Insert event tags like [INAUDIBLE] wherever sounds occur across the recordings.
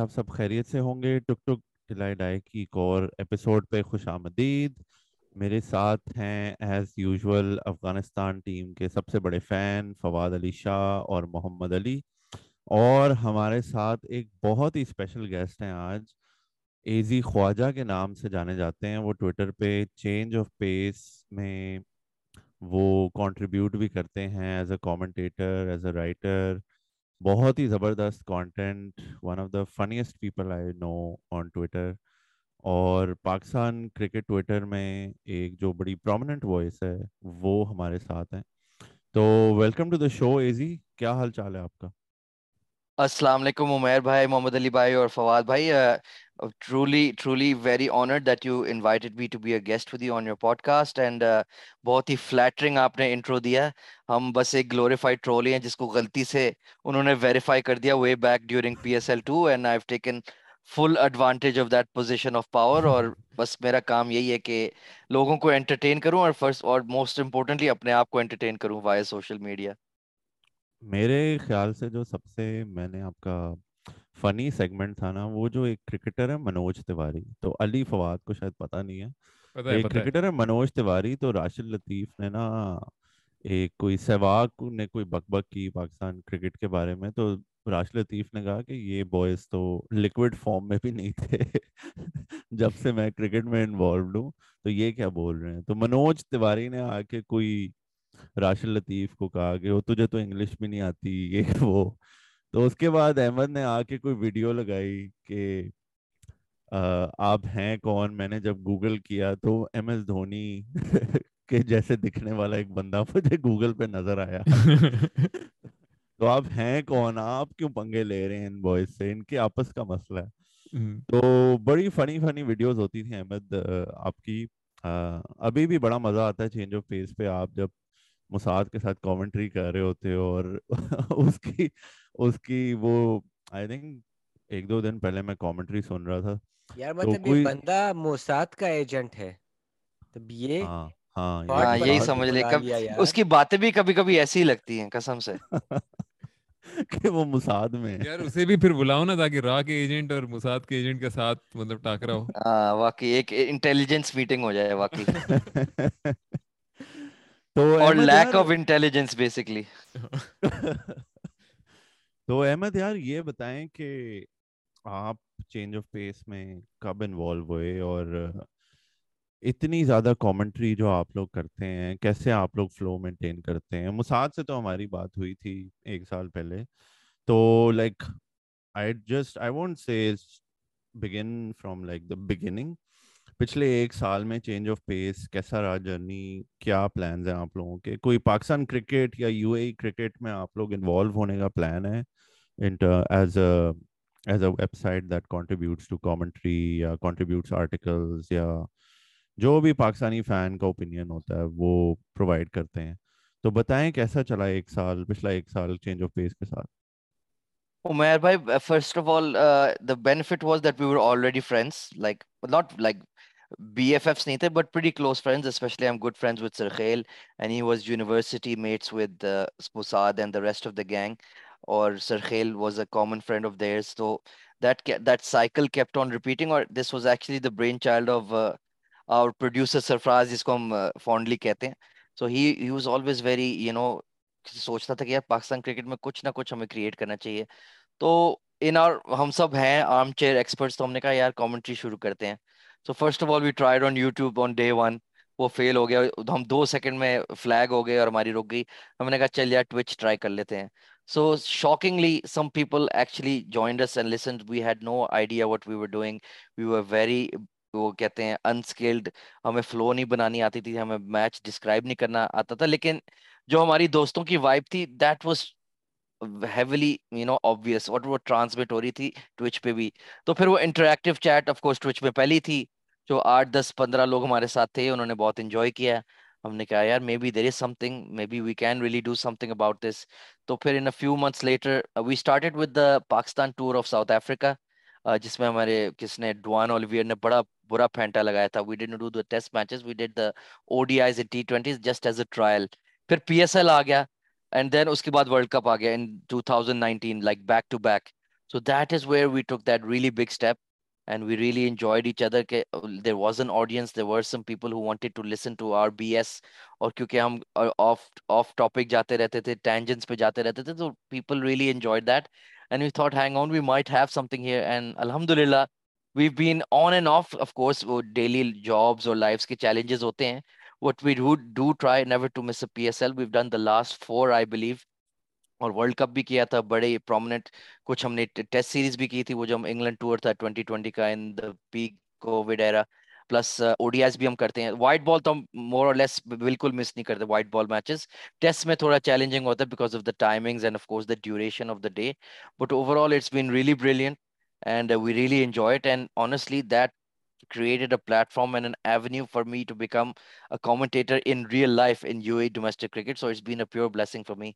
آپ سب خیریت سے ہوں گے۔ ٹک ٹک ڈلائی ڈائی کی ایک اور ایپیسوڈ پہ خوش آمدید۔ میرے ساتھ ہیں ایز یوزول افغانستان ٹیم کے سب سے بڑے فین فواد علی شاہ اور محمد علی۔ اور ہمارے ساتھ ایک بہت ہی اسپیشل گیسٹ ہیں آج۔ ایزی خواجہ کے نام سے جانے جاتے ہیں۔ وہ ٹویٹر پہ چینج آف پیس میں وہ کنٹریبیوٹ بھی کرتے ہیں as a commentator as a writer بہت ہی زبردست content one of the finest people I know on Twitter اور پاکستان کرکٹ ٹویٹر میں ایک جو بڑی پرومیننٹ وائس ہے، وہ ہمارے ساتھ ہیں۔ تو welcome to the show easy کیا حال چال ہے آپ کا؟ السلام علیکم، عمیر بھائی، محمد علی بھائی اور فواد بھائی truly truly very honoured that you invited me to be a guest with you on your podcast and بہت ہی فلیٹرنگ آپ نے انٹرو دیا۔ ہم بس ایک گلوریفائڈ ٹرولی ہیں جس کو غلطی سے انہوں نے ویریفائی کر دیا way back during P S L two and I have taken full advantage of that position of power اور بس میرا کام یہی ہے کہ لوگوں کو انٹرٹین کروں اور فرسٹ اور موسٹ امپورٹنٹلی اپنے آپ کو انٹرٹین کروں وائے سوشل میڈیا میرے خیال سے جو سب سے میں نے آپ کا فنی سیگمنٹ تھا نا وہ جو ایک کرکٹر ہے منوج تیواری۔ تو علی فواد کو شاید پتا نہیں ہے۔ ایک کرکٹر ہے۔ منوج تیواری تو راشد لطیف نے نا ایک کوئی سہواگ نے کوئی بک بک کی پاکستان کرکٹ کے بارے میں۔ تو راشد لطیف نے کہا کہ یہ بوائز تو لکوڈ فارم میں بھی نہیں تھے۔ [LAUGHS] جب سے میں کرکٹ میں انوالوڈ ہوں تو یہ کیا بول رہے ہیں؟ تو منوج تیواری نے آ کے کوئی راشد لطیف کو کہا کہ وہ تجھے تو انگلش بھی نہیں آتی یہ [LAUGHS] وہ۔ تو اس کے بعد احمد نے آ کے کوئی ویڈیو لگائی کہ آپ ہیں کون؟ میں نے جب گوگل کیا تو ایم ایس دھونی [LAUGHS] کے جیسے دکھنے والا ایک بندہ [LAUGHS] مجھے گوگل پہ نظر آیا۔ تو آپ ہیں کون؟ آپ کیوں پنگے لے رہے ہیں ان بوائز سے؟ ان کے آپس کا مسئلہ ہے۔ تو بڑی فنی فنی ویڈیوز ہوتی تھیں احمد آپ کی۔ ابھی بھی بڑا مزہ آتا ہے چینج آف فیس پہ۔ آپ جب مساد کے ساتھ کامنٹری کر رہے ہوتے ہو اور [LAUGHS] اس کی اس کی وہ آئی تھنک ایک دو دن پہلے میں کامنٹری سن رہا تھا۔ یار مطلب یہ بندہ موساد کا ایجنٹ ہے۔ تب یہ ہاں ہاں یہی سمجھ لے اس کی باتیں بھی کبھی کبھی ایسی ہی لگتی ہیں قسم سے۔ [LAUGHS] کہ وہ مساد میں یار اسے بھی پھر بلاؤ نا تاکہ را کے ایجنٹ اور مساد کے ایجنٹ کے ساتھ مطلب ٹاکرا ہو۔ ہاں واقعی ایک انٹیلیجنس میٹنگ ہو جائے واقعی۔ [LAUGHS] تو اور لیک آف انٹیلیجنس بیسکلی تو احمد یار یہ بتائیں کہ آپ چینج آف پیس میں کب انوالو ہوئے اور اتنی زیادہ کامنٹری جو آپ لوگ کرتے ہیں کیسے آپ لوگ فلو مینٹین کرتے ہیں؟ مساد سے تو ہماری بات ہوئی تھی ایک سال پہلے۔ تو like I just I won't say begin from like the beginning پچھلے ایک سال میں چینج آف پیس، کیسا رہا جرنی؟ کیا پلانز ہیں آپ لوگوں کے؟ کوئی پاکستان کرکٹ یا یو اے کرکٹ میں آپ لوگ انوالو ہونے کا پلان ہے؟ As a as a website that contributes to commentary یا کانٹریبیوٹس آرٹیکلز یا جو بھی پاکستانی فین کا اوپینین ہوتا ہے، وہ پرووائڈ کرتے ہیں۔ تو بتائیں کیسا چلا ایک سال، پچھلا ایک سال چینج آف پیس کے ساتھ؟ عمیر بھائی first of all the benefit was that we were already friends like not like B F Fs نہیں تھے but pretty close friends especially am good friends with Surkhail and he was university mates with Masad and the rest of the gang اور Surkhail was a common friend of theirs تو that that cycle kept on repeating اور this was actually the brainchild of اور producer Sarfaraz جس کو ہم fondly کہتے ہیں so he was always very you know سوچتا تھا کہ یار پاکستان کرکٹ میں کچھ نہ کچھ ہمیں کریٹ کرنا چاہیے تو ان آر ہم سب ہیں آرم چیئر ایکسپرٹس تو ہم نے کہا یار کامنٹری شروع کرتے ہیں so first of all we tried on YouTube on day one وہ فیل ہو گیا۔ ہم دو سیکنڈ میں فلیگ ہو گئے اور ہماری رک گئی۔ ہم نے کہا، چل یار ٹوچ ٹرائی کر لیتے ہیں۔ So shockingly some people actually joined us and listen we had no idea what we were doing we were very وہ کہتے ہیں انسکلڈ ہمیں فلو نہیں بنانی آتی تھی، ہمیں میچ ڈسکرائب نہیں کرنا آتا تھا۔ لیکن جو ہماری دوستوں کی وائب تھی that was heavily you know obvious what وہ ٹرانسمٹ ہو رہی تھی ٹوچ پہ بھی تو پھر وہ interactive chat of course Twitch پہ پہلی تھی جو آٹھ دس پندرہ لوگ ہمارے ساتھ تھے انہوں نے بہت انجوائے کیا ہم نے کہا یار maybe there is something maybe we can really do something about this تو پھر in few months later we started with the Pakistan tour of South Africa جس میں ہمارے کس نے ڈوان اولیویئر نے بڑا برا پھینٹا لگایا تھا we did do the test matches we did the O D Is T twenties just as a trial پھر پی ایس ایل آ گیا اینڈ دین اس کے بعد ورلڈ کپ آ گیا in 2019 like back to back so that is where we took that really big step and we really enjoyed each other کہ there was an audience there were some people who wanted to listen to R B S اور کیونکہ ہم off off topic جاتے رہتے تھے tangents پہ جاتے رہتے تھے، تو people really enjoyed that and we thought hang on we might have something here and الحمد للہ we been on and off of course وہ ڈیلی جابس اور لائفس کے چیلنجز ہوتے ہیں. What we do, do try never to miss a PSL. We've done the last four, I believe. اور world cup بھی کیا تھا بڑے پرومنٹ کچھ ہم نے ٹیسٹ سیریز بھی کی تھی وہ جو ہم انگلینڈ ٹور تھا ٹوینٹی ٹوینٹی کا in the peak covid era plus O D S بھی ہم کرتے ہیں۔ وائٹ بال تو ہم مور اور لیس بالکل مس نہیں کرتے وائٹ بال میچز ٹیسٹ میں تھوڑا چیلنجنگ ہوتا ہے because of the timings and of course the duration of the day but overall it's been really brilliant and we really enjoy it and honestly that created a platform and an avenue for me to become a commentator in real life in UAE domestic cricket. So it's been a pure blessing for me.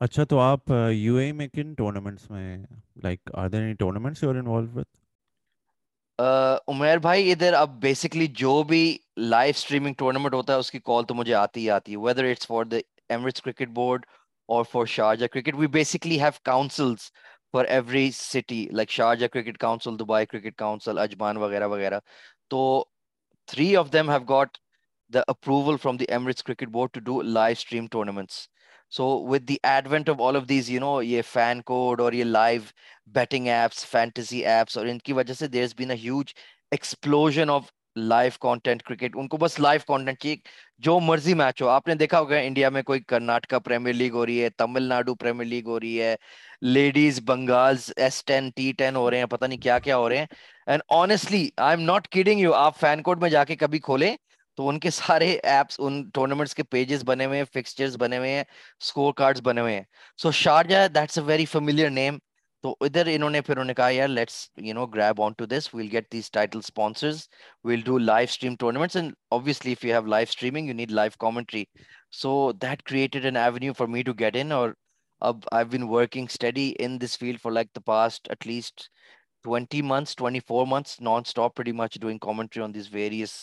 اچھا تو آپ you A میں کن tournaments میں like are there any tournaments you are involved with Umair بھائی ادھر اب basically جو بھی لائیو اسٹریمنگ ٹورنامنٹ ہوتا ہے اس کی کال تو مجھے آتی ہی آتی ہے whether it's for the Emirates cricket board اور for Sharjah cricket we basically have for every city like Sharjah cricket council Dubai cricket council Ajman وغیرہ وغیرہ تو three of them have got the approval from the Emirates cricket board to do live stream tournaments so with the advent of all of these you know یہ FanCode اور یہ live betting apps fantasy apps اور ان کی وجہ سے there is been a huge explosion of live content cricket ان کو بس لائیو کانٹینٹ چاہیے جو مرضی میچ ہو آپ نے دیکھا ہوگا انڈیا میں کوئی کرناٹکا پریمیئر لیگ ہو رہی ہے تمل ناڈو پریمیئر لیگ ہو رہی ہے ladies Bengals S ten T ten ہو رہے ہیں پتہ نہیں کیا کیا ہو رہے ہیں and honestly I'm not kidding you آپ فین کوڈ میں جا کے کبھی کھولیں تو ان کے سارے ایپس ان ٹورنامنٹس کے پیجز بنے ہوئے ہیں فکسچرز بنے ہوئے ہیں اسکور کارڈز بنے ہوئے ہیں۔ So Sharjah that's a very familiar name تو ادھر انہوں نے، پھر انہوں نے کہا، یار let's you know grab on to this we'll get these title sponsors we'll do live stream tournaments and obviously if you have live streaming you need live commentary so that created an avenue for me to get in اور اب I been working steady in this field for like the past at least twenty months twenty four months non stop very much doing commentary on these various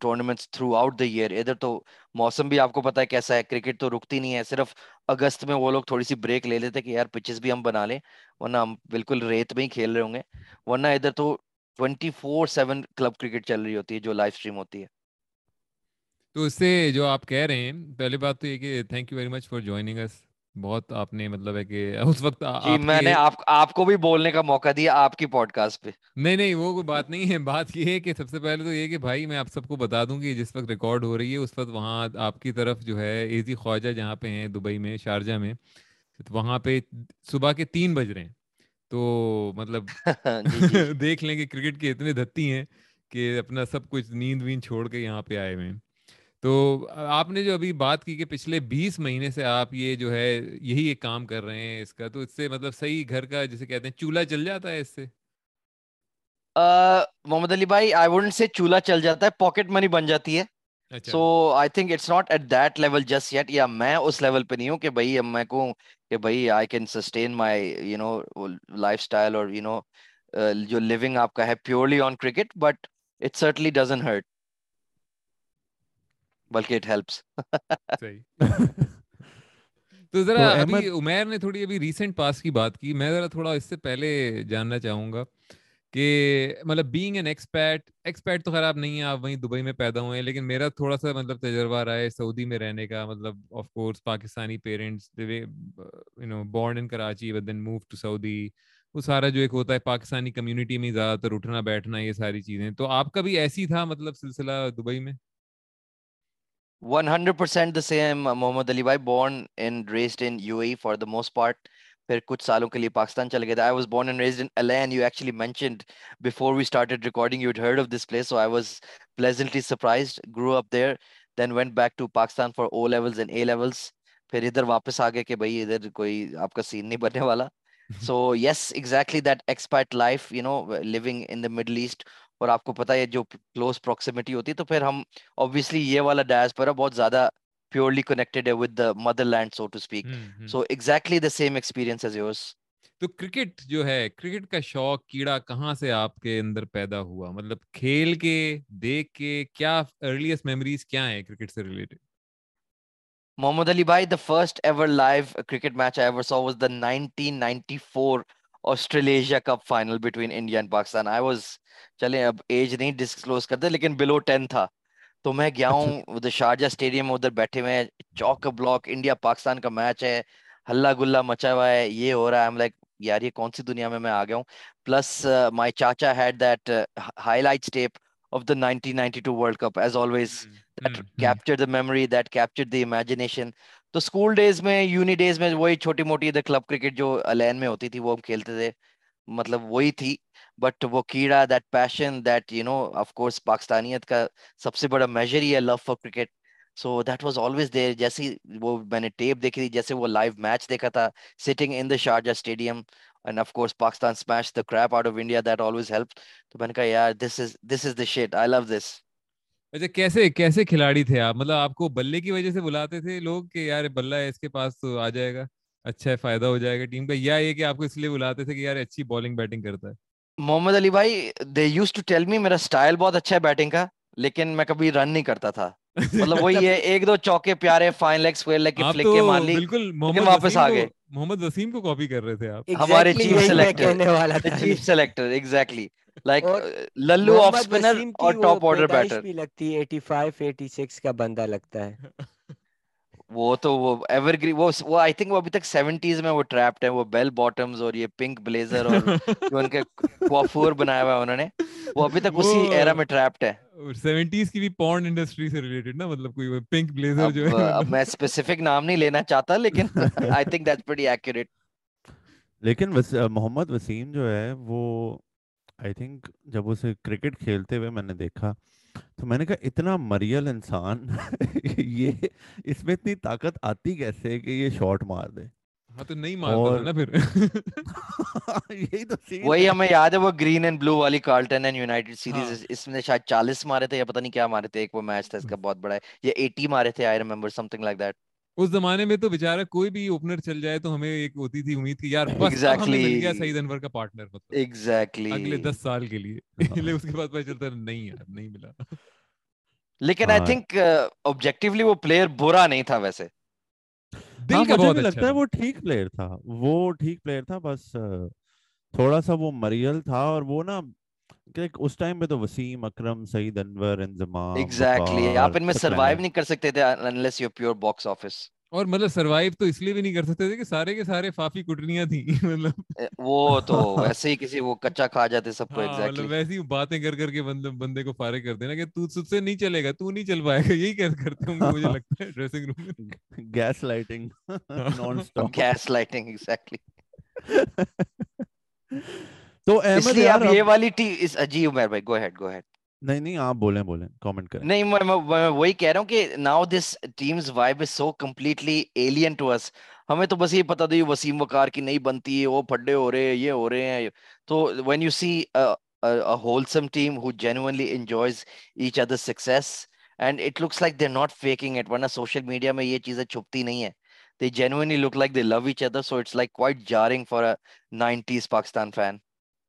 tournaments throughout the year ادھر تو موسم بھی آپ کو پتا ہے کیسا ہے، کرکٹ تو رکتی نہیں ہے، صرف اگست میں وہ لوگ تھوڑی سی بریک لے لیتے کہ یار پچز بھی ہم بنا لیں، ورنہ ہم بالکل ریت میں ہی کھیل رہے ہوں گے۔ ورنہ ادھر تو twenty four seven club cricket چل رہی ہوتی ہے جو لائف اسٹریم ہوتی ہے۔ تو اس سے جو آپ کہہ رہے ہیں، پہلی بات تو یہ کہ thank you very much for joining us بہت آپ نے مطلب ہے کہ [LAUGHS] اس وقت جی میں نے آپ کو بھی بولنے کا موقع دیا آپ کی پوڈ کاسٹ پہ۔ نہیں نہیں وہ کوئی بات نہیں ہے۔ [LAUGHS] بات یہ ہے کہ سب سے پہلے تو یہ کہ بھائی میں آپ سب کو بتا دوں کہ جس وقت ریکارڈ ہو رہی ہے اس وقت وہاں آپ کی طرف جو ہے ایزی خواجہ جہاں پہ ہیں دبئی میں شارجہ میں وہاں پہ صبح کے تین بج رہے ہیں۔ تو مطلب [LAUGHS] جی، جی۔ دیکھ لیں کہ کرکٹ کے اتنے دھتی ہیں کہ اپنا سب کچھ نیند ویند چھوڑ کے یہاں پہ آئے ہوئے ہیں۔ تو آپ نے جو ابھی بات کی کہ پچھلے بیس مہینے سے آپ یہ جو ہے یہی ایک کام کر رہے ہیں اس کا تو اس سے مطلب صحیح گھر کا جسے کہتے ہیں چولہا چل جاتا ہے اس سے؟ محمد علی بھائی آئی ووڈنٹ سے چولہا چل جاتا ہے پاکٹ منی بن جاتی ہے۔ So I think it's not at that level just yet یا میں اس لیول پہ نہیں ہوں کہ بھائی اب میں کہوں کہ بھائی I can sustain my you know lifestyle اور یو نو جو لیونگ آپ کا ہے purely on cricket but it certainly doesn't hurt بلکہ اٹ ہیلپس [LAUGHS] تو ذرا ابھی عمیر نے تھوڑی ابھی ریسنٹ پاس کی بات کی. میں ذرا تھوڑا اس سے پہلے جاننا چاہوں گا کہ مطلب بینگ این ایکسپیٹ ایکسپیٹ تو خراب نہیں ہے آپ وہیں دبئی میں پیدا ہوئے ہیں لیکن میرا تھوڑا سا مطلب تجربہ رہا ہے سعودی میں رہنے کا. مطلب of course Pakistani parents you know born in Karachi but then move to Saudi وہ سارا جو ایک ہوتا ہے پاکستانی کمیونٹی میں زیادہ تر اٹھنا بیٹھنا یہ ساری چیزیں. تو آپ کا بھی ایسی تھا مطلب سلسلہ دبئی میں؟ 100% the same محمد علی بھائی born and raised in UAE for the most part پھر کچھ سالوں کے لیے پاکستان چلے گئے تھے I was born and raised in LA and you actually mentioned before we started recording you'd heard of this place so I was pleasantly surprised grew up there then went back to Pakistan for O levels and A levels پھر ادھر واپس آگے کہ بھائی ادھر کوئی آپ کا سین نہیں بننے والا so yes exactly that expat life you know living in the Middle East اور آپ کو پتا ہے جو کلوز پروکسیمٹی ہوتی ہے تو پھر ہم اوبیسلی یہ والا ڈائز پر بہت زیادہ پیورلی کنیکٹڈ ہے with the motherland so to speak so exactly the same experience as yours تو کرکٹ جو ہے کرکٹ کا شوق کیڑا کہاں سے آپ کے اندر پیدا ہوا؟ مطلب کھیل کے دیکھ کے کیا ارلیسٹ میموریز کیا ہیں کرکٹ سے related Muhammad Ali bhai, the first ever live cricket match I ever saw was the 1994 Australasia cup final between India and Pakistan I was چلیں اب ایج نہیں ڈسکلوز کرتے لیکن بلو ٹین تھا۔ تو میں گیا ہوں ادھر شارجہ اسٹیڈیم ادھر بیٹھے ہوئے ہیں۔ چوک بلاک انڈیا پاکستان کا میچ ہے۔ ہلا گلا مچا ہوا ہے یہ ہو رہا ہے۔ ہم لائک یار یہ کون سی دنیا میں میں آ گیا ہوں پلس مائی uh، چاچا had that highlight step of the nineteen ninety two world cup as always capture the memory that capture the imagination تو اسکول ڈیز میں یونی ڈیز میں وہی چھوٹی موٹی ادھر کلب کرکٹ جو الین میں ہوتی تھی وہ ہم کھیلتے تھے مطلب وہی تھی۔ بٹ وہ کیڑا that passion that you know of course پاکستانیت کا سب سے بڑا میجر ہی ہے love for cricket so that was always there جیسی وہ میں نے ٹیپ دیکھی تھی، جیسے وہ لائیو میچ دیکھا تھا sitting in the Sharjah stadium and of course Pakistan smash the crap out of India that always help تو میں نے کہا، یار this is this is the shit I love this اچھا کیسے کیسے کھلاڑی تھے آپ؟ مطلب آپ کو بلے کی وجہ سے بلاتے تھے لوگ کہ یار بلہ ہے اس کے پاس تو آ جائے گا اچھا ہے فائدہ ہو جائے گا ٹیم کا یا یہ کہ آپ کو اس لیے بلاتے تھے کہ یار اچھی بالنگ بیٹنگ کرتا ہے؟ محمد علی بھائی they used to tell me میرا اسٹائل بہت اچھا ہے بیٹنگ کا لیکن میں کبھی رن نہیں کرتا تھا۔ [LAUGHS] مطلب وہی ہے ایک دو چوکے پیارے fine leg square leg flick کے مان لی بالکل محمد واپس آ گئے۔ محمد وسیم کو کاپی کر رہے تھے آپ۔ ہمارے chief selector chief selector exactly like للو آف سپنر اور ٹاپ آرڈر بیٹر بھی لگتی ہے 85 86 کا بندہ لگتا ہے۔ [LAUGHS] وہ تو وہ ایور گری وہ وہ آئی تھنک وہ ابھی تک 70s میں وہ ٹریپڈ وہ بیل باٹمز اور یہ پنک بلیزر اور [LAUGHS] جو ان کے کوافور بنایا ہوا ہے انہوں نے وہ ابھی تک اسی ایرا میں ٹریپڈ ہے۔ 70s کی بھی پورن انڈسٹری سے ریلیٹڈ نا مطلب کوئی پنک بلیزر جو ہے۔ اب میں نام نہیں لینا چاہتا لیکن I think that's pretty accurate لیکن محمد وسیم جو ہے وہ آئی تھنک جب اسے کرکٹ کھیلتے ہوئے میں نے دیکھا تو میں نے کہا اتنا مریل انسان [LAUGHS] یہ اس میں اتنی طاقت آتی کیسے کہ یہ شارٹ مار دے؟ ہاں تو نہیں مارتا نا پھر۔ [LAUGHS] یہی تو وہی ہمیں یاد ہے وہ گرین اینڈ بلو والی کارلٹن اینڈ یونائٹڈ سیریز ہاں۔ اس میں شاید 40 مارے تھے یا پتہ نہیں کیا مارے تھے ایک وہ میچ تھا اس کا ہاں۔ بہت بڑا ہے یا 80 مارے تھے I remember some like that اس زمانے میں تو بےچارا کوئی بھی اوپنر چل جائے تو ہمیں ایک ہوتی تھی امید کی یار بس exactly. مل گیا سعید انور کا پارٹنر مطلب۔ Exactly. اگلے دس سال کے لیے۔ [LAUGHS] ہاں۔ اس کے بعد پتہ چلتا نہیں یار نہیں ملا۔ لیکن آئی تھنک آبجیکٹیولی وہ پلیئر برا نہیں تھا ویسے۔ ہاں، اچھا لگتا ہے وہ ٹھیک پلیئر تھا۔ وہ ٹھیک پلیئر تھا بس تھوڑا سا وہ مریل تھا اور وہ نا اس ٹائم میں تو وسیم اکرم سعید انور انضمام ایگزیکٹلی آپ ان میں سروائیو نہیں کر سکتے تھے unless you pure box office اور مطلب سروائیو تو اس لیے بھی نہیں کر سکتے تھے کہ سارے کے سارے فافی کٹنیاں تھیں مطلب وہ تو ایسے ہی کسی وہ کچا کھا جاتے سب کو ایگزیکٹلی ویسے ہی باتیں کر کر کے بندے بندے کو فارغ کر دینا کہ تو سب سے نہیں چلے گا تو نہیں چل پائے گا یہی کہہ کرتے ہوں گے مجھے لگتا ہے dressing room gaslighting non stop gaslighting exactly تو احمد یار یہ والی ٹی اس عجیب عمر بھائی گو ہیڈ گو ہیڈ نہیں نہیں آپ بولیں بولیں کمنٹ کریں۔ نہیں میں وہی کہہ رہا ہوں کہ now this team's vibe is so completely alien to us ہمیں تو بس یہ پتہ دیو وسیم وقار کی نہیں بنتی ہے وہ پھڑے ہو رہے ہیں یہ ہو رہے ہیں۔ تو when you see wholesome team who genuinely enjoys each other success and it looks like they not faking it ورنہ سوشل میڈیا میں یہ چیزیں چھپتی نہیں ہیں۔ They genuinely look like they love each other so it's like quite jarring for a 90s Pakistan fan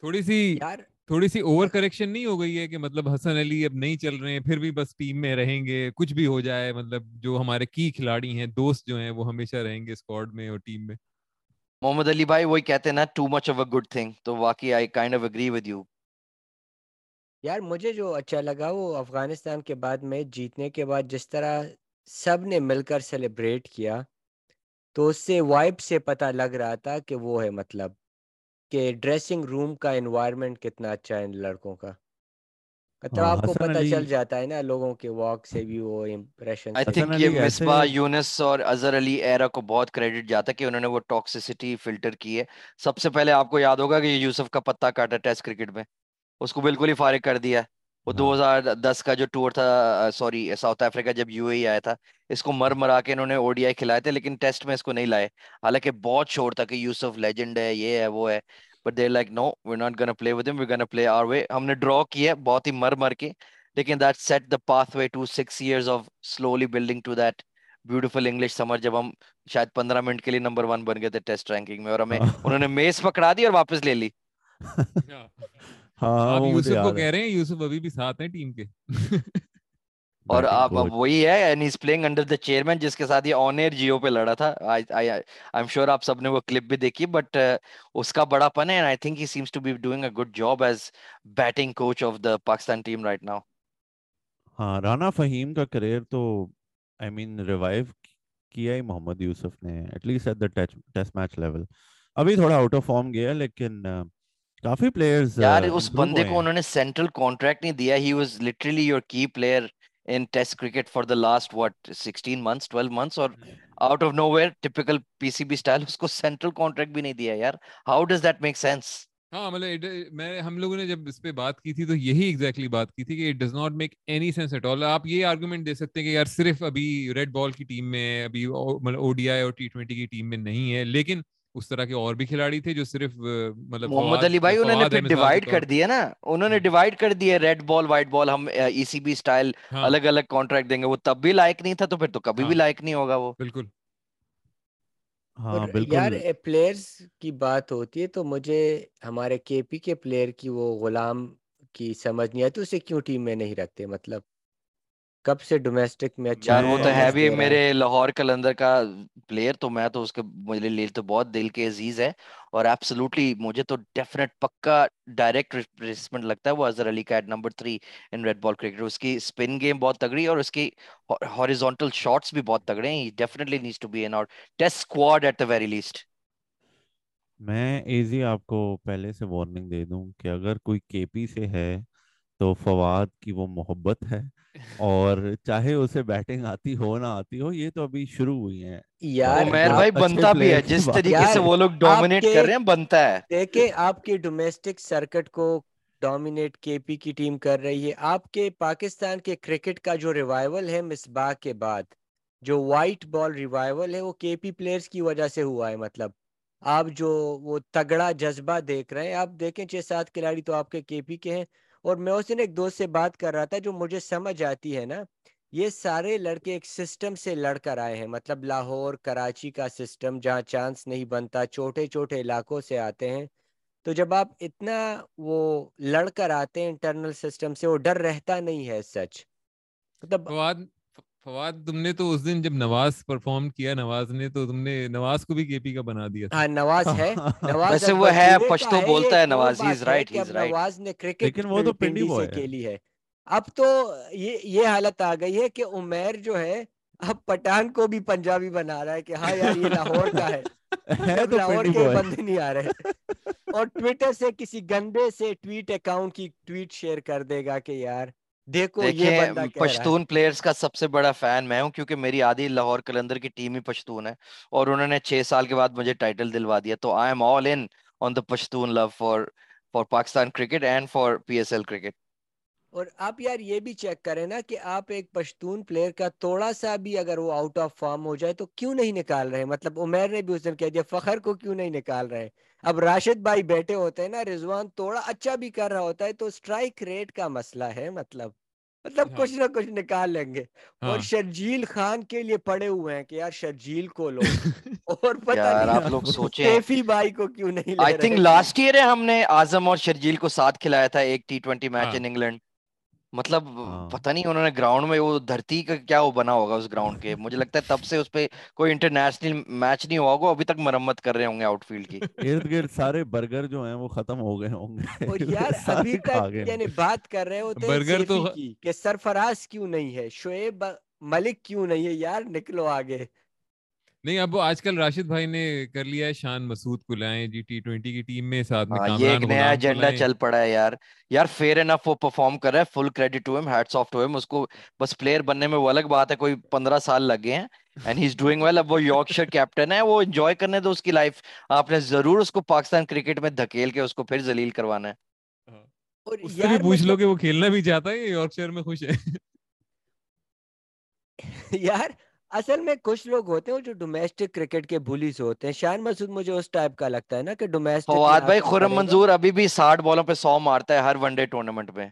تھوڑی سی یار تھوڑی سی اوور کریکشن نہیں ہو گئی ہے کہ مطلب حسن علی اب نہیں چل رہے ہیں پھر بھی بس ٹیم میں رہیں گے کچھ بھی ہو جائے مطلب جو ہمارے کی کھلاڑی ہیں دوست جو ہیں وہ ہمیشہ رہیں گے اسکواڈ میں اور ٹیم میں۔ محمد علی بھائی وہی کہتے ہیں نا too much of a good thing تو واقعی I kind of agree with you یار مجھے جو اچھا لگا وہ افغانستان کے بعد میں جیتنے کے بعد جس طرح سب نے مل کر سیلیبریٹ کیا تو اس سے وائب سے پتہ لگ رہا تھا کہ وہ ہے مطلب۔ کہ ڈریسنگ روم کا انوائرمنٹ کتنا اچھا ہے ان لڑکوں کا۔ مطلب آپ کو پتہ چل جاتا ہے نا لوگوں کے واک سے بھی وہ امپریشن آئی تھنک یہ مصباح یونس اور اظہر علی ایرا کو بہت کریڈٹ جاتا کہ انہوں نے وہ ٹاکسسٹی فلٹر کی ہے۔ سب سے پہلے آپ کو یاد ہوگا کہ یوسف کا پتہ کاٹا ٹیسٹ کرکٹ میں۔ اس کو بالکل ہی فارغ کر دیا ہے۔ وہ ہاں۔ دو ہزار دس کا جو ٹور تھا سوری ساؤتھ افریقہ جب یو اے آیا تھا اس کو مر مرا کے انہوں نے او ڈی آئی کھلائے تھے لیکن ٹیسٹ میں اس کو نہیں لائے۔ حالانکہ بہت شور تھا کہ یوسف لیجنڈ ہے یہ ہے وہ ہے۔ But there like no we not gonna play with we gonna play our way ہم نے ڈرا کیا بہت ہی مر مر کے لیکن that set the pathway to six years of slowly building to that beautiful English summer جب ہم شاید پندرہ منٹ کے لیے نمبر ون بن گئے تھے ٹیسٹ رینکنگ میں اور ہمیں ہاں۔ انہوں نے میز پکڑا دی اور واپس لے لی۔ ہاں۔ اب [LAUGHS] وہی ہے and is playing under the chairman جس کے ساتھ یہ آن ایئر جیو پہ لڑا تھا۔ آئی ایم شیور آپ سب نے وہ کلپ بھی دیکھی بٹ اس کا بڑا پن ہے I think he seems to be doing a good job as batting coach of the Pakistan team right now ہاں رانا فہیم کا کریئر تو آئی مین ریوائیو کیا ہی محمد یوسف نے at least at the test match level ابھی تھوڑا آؤٹ آف فارم گیا لیکن کافی players یار اس بندے کو انہوں نے سینٹرل کانٹریکٹ نہیں دیا he was literally your key player in test cricket for the last what 16 months 12 months اور out of nowhere typical P C B style اس کو سینٹرل کانٹریکٹ بھی نہیں دیا یار۔ How does that make sense ہاں مطلب میں ہم لوگوں نے جب اس پہ بات کی تھی تو یہی ایگزیکٹلی بات کی تھی کہ it does not make any sense at all آپ یہ آرگومنٹ دے سکتے ہیں کہ یار صرف ابھی ریڈ بال کی ٹیم میں ابھی مطلب او ڈی آئی اور ٹی ٹوینٹی کی ٹیم میں نہیں ہے لیکن اس طرح کے اور بھی کھلاڑی تھے جو صرف مطلب محمد علی بھائی انہوں نے پھر ڈیوائیڈ کر دیا نا انہوں نے ڈیوائیڈ کر دیا ریڈ بال وائٹ بال ہم ای سی بی سٹائل الگ الگ کانٹریکٹ دیں گے۔ وہ تب بھی لائق نہیں تھا تو پھر تو کبھی بھی لائق نہیں ہوگا وہ۔ بالکل۔ ہاں بالکل۔ یار پلیئرز کی بات ہوتی ہے تو مجھے ہمارے کے پی کے پلیئر کی وہ غلام کی سمجھ نہیں آتی اسے کیوں ٹیم میں نہیں رکھتے؟ مطلب کب سے ڈومیسٹک میں اچھا یار وہ تو ہے بھی میرے لاہور کلندر کا پلیئر تو میں تو اس کے میرے لیے تو بہت دل کے عزیز ہے اور ایبسلوٹلی مجھے تو ڈیفینیٹ پکا ڈائریکٹ ریپلیسمنٹ لگتا ہے وہ اظہر علی کا at number three in red ball cricket اس کی اسپن گیم بہت تگڑی اور اس کی ہاریزونٹل شاٹس بھی بہت تگڑے ہیں. Definitely needs to be in our test squad at the very least میں ایزی آپ کو پہلے سے وارننگ دے دوں کہ اگر کوئی کے پی سے ہے تو فواد کی وہ محبت ہے [LAUGHS] اور چاہے اسے بیٹنگ آتی ہو نہ آتی ہو یہ تو ابھی شروع ہوئی ہیں۔ یار عمیر بھائی بنتا بھی ہے جس [LAUGHS] طریقے سے وہ لوگ ڈومینیٹ کر رہے ہیں بنتا ہے۔ دیکھیں آپ کے ڈومیسٹک سرکٹ کو ڈومینیٹ کے پی کی ٹیم کر رہی ہے۔ آپ کے پاکستان کے کرکٹ کا جو ریوائیول ہے مصباح کے بعد جو وائٹ بال ریوائیول ہے وہ کے پی پلیئرز کی وجہ سے ہوا ہے۔ مطلب آپ جو وہ تگڑا جذبہ دیکھ رہے ہیں آپ دیکھیں چھ سات کھلاڑی تو آپ کے کے پی کے ہیں۔ اور میں اس دن ایک دوست سے بات کر رہا تھا جو مجھے سمجھ آتی ہے نا۔ یہ سارے لڑکے ایک سسٹم سے لڑ کر آئے ہیں مطلب لاہور، کراچی کا سسٹم جہاں چانس نہیں بنتا، چھوٹے چھوٹے علاقوں سے آتے ہیں۔ تو جب آپ اتنا وہ لڑ کر آتے ہیں انٹرنل سسٹم سے، وہ ڈر رہتا نہیں ہے سچ مطلب فواد تم نے تو اس دن جب نواز پرفارم کیا نواز نے تو تم نے نواز کو بھی کے پی کا بنا دیا ہاں نواز ہے۔ [LAUGHS] نواز ویسے وہ ہے پشتو بولتا ہے Nawaz he is right he is right Nawaz نے کرکٹ لیکن وہ تو پنڈی سے کھیلی ہے۔ اب تو یہ یہ حالت آ گئی ہے کہ عمیر جو ہے اب پٹھان کو بھی پنجابی بنا رہا ہے کہ ہاں یار یہ لاہور کا ہے۔ [LAUGHS] لاہور کے بندے نہیں آ رہے۔ اور ٹویٹر سے کسی گندے سے ٹویٹ اکاؤنٹ کی ٹویٹ شیئر کر دے گا کہ یار دیکھو پشتون پلیئرز کا سب سے بڑا فین میں ہوں کیونکہ میری آدھی لاہور کلندر کی ٹیم ہی پشتون ہے اور انہوں نے چھ سال کے بعد مجھے ٹائٹل دلوا دیا تو I am all in on the Pashtun love for for Pakistan cricket and for P S L cricket اور آپ یار یہ بھی چیک کریں نا کہ آپ ایک پشتون پلیئر کا تھوڑا سا بھی اگر وہ آؤٹ آف فارم ہو جائے تو کیوں نہیں نکال رہے؟ مطلب عمیر نے بھی اس دن کہہ دیا فخر کو کیوں نہیں نکال رہے؟ اب راشد بھائی بیٹھے ہوتے ہیں نا رضوان تھوڑا اچھا بھی کر رہا ہوتا ہے تو اسٹرائک ریٹ کا مسئلہ ہے مطلب مطلب ہاں۔ کچھ نہ کچھ نکال لیں گے۔ اور ہاں۔ شرجیل خان کے لیے پڑے ہوئے ہیں کہ یار شرجیل کو لو۔ [LAUGHS] اور پتہ نہیں آپ لوگ سوچیں۔ کیفی بھائی کو کیوں نہیں لے رہے آئی تھنک لاسٹ ایئر ہم نے آزم اور شرجیل کو ساتھ کھلایا تھا ایک T twenty match in England مطلب ہاں۔ پتہ نہیں انہوں نے گراؤنڈ میں وہ دھرتی کا کیا وہ بنا ہوگا اس گراؤنڈ کے۔ مجھے لگتا ہے تب سے اس پہ کوئی انٹرنیشنل میچ نہیں ہوا ہوگا ابھی تک مرمت کر رہے ہوں گے آؤٹ فیلڈ کی۔ [LAUGHS] ارد گرد سارے برگر جو ہیں وہ ختم ہو گئے ہوں گے۔ اور یار [LAUGHS] ابھی تک یعنی بات کر رہے ہوتے برگر تو کہ سرفراز کیوں نہیں ہے؟ شعیب ملک کیوں نہیں ہے؟ یار نکلو آگے۔ نہیں اب آج کل راشد بھائی نے کر لیا ہے شان مسعود کو لائیں جی ٹی ٹوینٹی کی ٹیم میں ساتھ میں یہ ایک نیا ایجنڈا چل پڑا ہے یار۔ یار فیئر انف وہ پرفارم کر رہا ہے full credit to him hats off to him اس کو بس پلیئر بننے میں وہ الگ بات ہے کوئی پندرہ سال لگ گئے ہیں۔ And he is doing well اب وہ یارکشر کیپٹن ہے وہ انجوائے کرنے دو اس کی لائف آپ نے ضرور اس کو پاکستان کرکٹ میں دھکیل کے اس کو پھر ذلیل کروانا ہے۔ ہاں۔ اس سے بھی پوچھ لو کہ وہ کھیلنا بھی چاہتا ہے یارکشر میں خوش ہے؟ [LAUGHS] یار اصل میں کچھ لوگ ہوتے ہیں جو ڈومیسٹک کرکٹ کے بولیز ہوتے ہیں۔ شان مسعود مجھے اس ٹائپ کا لگتا ہے نا کہ ڈومیسٹک فواد بھائی خرم منظور ابھی بھی ساٹھ بالوں پہ سو مارتا ہے ہر ون ڈے ٹورنامنٹ پہ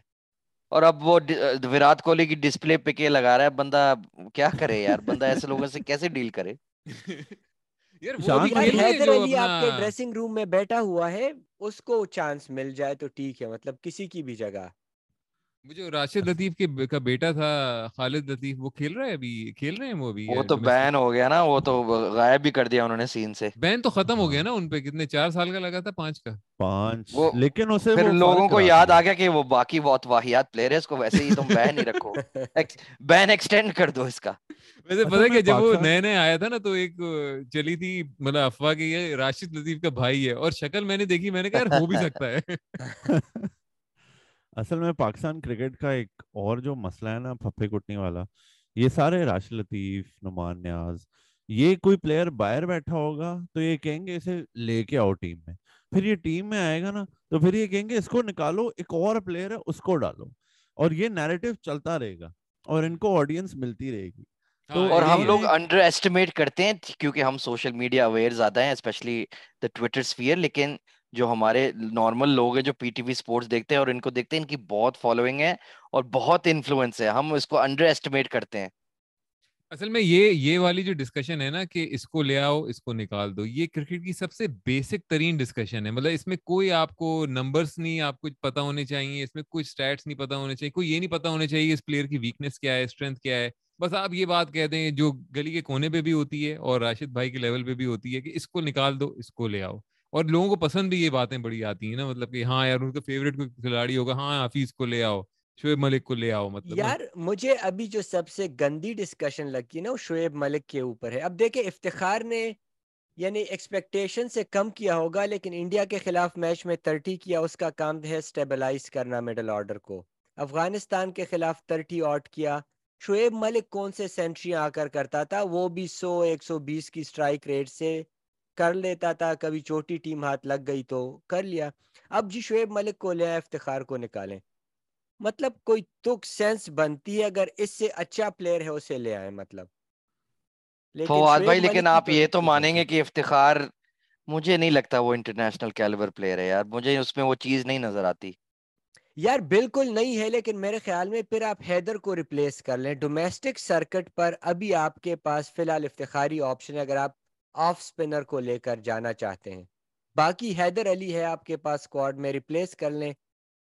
اور اب وہ وراٹ کوہلی کی ڈسپلے پکے لگا رہا ہے۔ بندہ کیا کرے یار؟ بندہ ایسے لوگوں سے کیسے ڈیل کرے؟ [LAUGHS] حیدر علی آپ کے ڈریسنگ روم میں بیٹھا ہوا ہے اس کو چانس مل جائے تو ٹھیک ہے۔ مطلب کسی کی بھی جگہ۔ مجھے راشد لطیف کے کا بیٹا تھا خالد لطیف وہ کھیل رہا ہے ابھی؟ کھیل رہے ہیں وہ ابھی وہ تو بین ہو گیا نا وہ تو غائب بھی کر دیا انہوں نے سین سے۔ بین تو ختم ہو گیا نا ان پہ کتنے چار سال کا لگا تھا پانچ کا؟ پانچ لیکن اسے پھر لوگوں کو یاد آ گیا کہ وہ باقی بہت واحیات پلیئر ہے اس کو ویسے ہی تم بین ہی رکھو۔ [LAUGHS] بین ایکسٹینڈ کر دو اس کا۔ ویسے پتا کہ جب وہ نئے نئے آیا تھا نا تو ایک چلی تھی مطلب افواہ کی یہ راشد لطیف کا بھائی ہے اور شکل میں نے دیکھی میں نے کہا ہو بھی سکتا ہے۔ [LAUGHS] اصل میں پاکستان کرکٹ کا ایک اور جو مسئلہ ہے نا پھپے کٹنی والا یہ سارے راشد لطیف نمان نیاز یہ کوئی پلیئر باہر بیٹھا ہوگا تو یہ کہیں گے اسے لے کے آؤ ٹیم میں۔ پھر یہ ٹیم میں آئے گا نا تو پھر یہ کہیں گے اس کو نکالو ایک اور پلیئر ہے اس کو ڈالو۔ اور یہ نیریٹو چلتا رہے گا اور ان کو آڈینس ملتی رہے گی۔ تو اور ہم لوگ انڈر ایسٹیمیٹ کرتے ہیں کیونکہ ہم سوشل میڈیا اویئر زیادہ ہیں اسپیشلی دا ٹویٹر سفیئر لیکن جو ہمارے نارمل لوگ ہیں جو پی ٹی وی سپورٹس دیکھتے ہیں اور ان کو دیکھتے ہیں، ان کی بہت فالوئنگ ہے اور بہت انفلوئنس ہے۔ ہم اس کو انڈر ایسٹیمیٹ کرتے ہیں۔ اصل میں یہ یہ والی جو ڈسکشن ہے نا کہ اس کو لے آؤ، اس کو نکال دو، یہ کرکٹ کی سب سے بیسک ترین ڈسکشن ہے۔ مطلب اس میں کوئی آپ کو نمبرس نہیں، آپ کو پتا ہونے چاہیے، اس میں کوئی اسٹیٹس نہیں پتا ہونے چاہیے، کوئی یہ نہیں پتا ہونا چاہیے اس پلیئر کی ویکنیس کیا ہے اسٹرینتھ کیا ہے۔ بس آپ یہ بات کہہ دیں، جو گلی کے کونے پہ بھی ہوتی ہے اور راشد بھائی کے لیول پہ بھی ہوتی ہے کہ اس کو نکال دو، اس کو لے آؤ۔ اور لوگوں کو پسند بھی یہ باتیں بڑی آتی ہیں نا مطلب کہ ہاں یار ان کا فیوریٹ کوئی کھلاڑی ہوگا ہاں حافظ کو لے آؤ، شعیب ملک کو لے آؤ مطلب یار مجھے ابھی جو سب سے گندی ڈسکشن لگتی ہے نا، وہ شعیب ملک کے اوپر ہے۔ اب دیکھیں افتخار نے یعنی ایکسپیکٹیشن سے کم کیا ہوگا، لیکن انڈیا کے خلاف میچ میں ترٹی کیا، اس کا کام ہے سٹیبلائز کرنا مڈل آرڈر کو۔ افغانستان کے خلاف ترٹی آؤٹ کیا۔ شعیب ملک کون سے سینچری آ کر کرتا تھا؟ وہ بھی سو ایک سو بیس کی سٹرائک ریٹ سے کر لیتا تھا کبھی چھوٹی ٹیم ہاتھ لگ گئی تو کر لیا۔ اب جی شعیب ملک کو لے افتخار کو نکالیں۔ مطلب کوئی تک سینس بنتی ہے اگر اس سے اچھا پلیئر ہے اسے لے آئے مطلب۔ فواد بھائی لیکن آپ یہ تو مانیں گے کہ افتخار مجھے نہیں لگتا وہ انٹرنیشنل کیلیبر پلیئر ہے یار۔ مجھے اس میں وہ چیز نہیں نظر آتی۔ یار بالکل نہیں ہے لیکن میرے خیال میں پھر آپ حیدر کو ریپلیس کر لیں۔ ڈومیسٹک سرکٹ پر ابھی آپ کے پاس فی الحال افتخاری آپشن ہے۔ اگر آپ آف سپنر کو لے کر جانا چاہتے ہیں۔ باقی حیدر علی ہے آپ کے پاس اسکواڈ میں ریپلیس کر لیں۔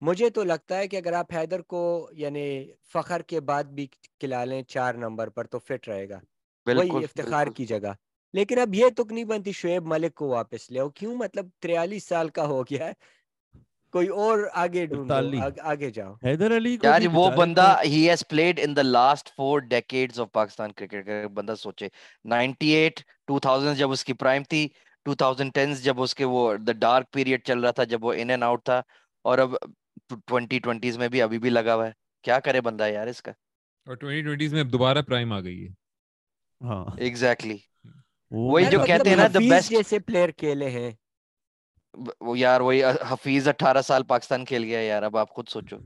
مجھے تو لگتا ہے کہ اگر آپ حیدر کو یعنی فخر کے بعد بھی کھلا لیں چار نمبر پر تو فٹ رہے گا۔ وہی افتخار کی جگہ۔ لیکن اب یہ تک نہیں بنتی شعیب ملک کو واپس لے کیوں؟ مطلب تریالیس سال کا ہو گیا ہے۔ کوئی اور آگے آگے جاؤ۔ حیدر علی یار وہ بندہ he has played in the last four decades of Pakistan cricket کا بندہ سوچے۔ 98 2000 جب اس کی پرائم تھی 2010 جب اس کے وہ دا ڈارک پیریڈ چل رہا تھا جب وہ ان اینڈ آؤٹ تھا اور اب 2020 میں بھی ابھی بھی لگا ہوا ہے۔ کیا کرے بندہ یار اس کا؟ اور 2020 میں دوبارہ پرائم آ گئی ہے۔ ہاں۔ ایگزیکٹلی وہی جو کہتے ہیں نا دا بیسٹ جیسے پلیئر کھیلے ہیں۔ وہ یار وہی حفیظ اٹھارہ سال پاکستان کھیل گیا یار، اب آپ خود سوچو۔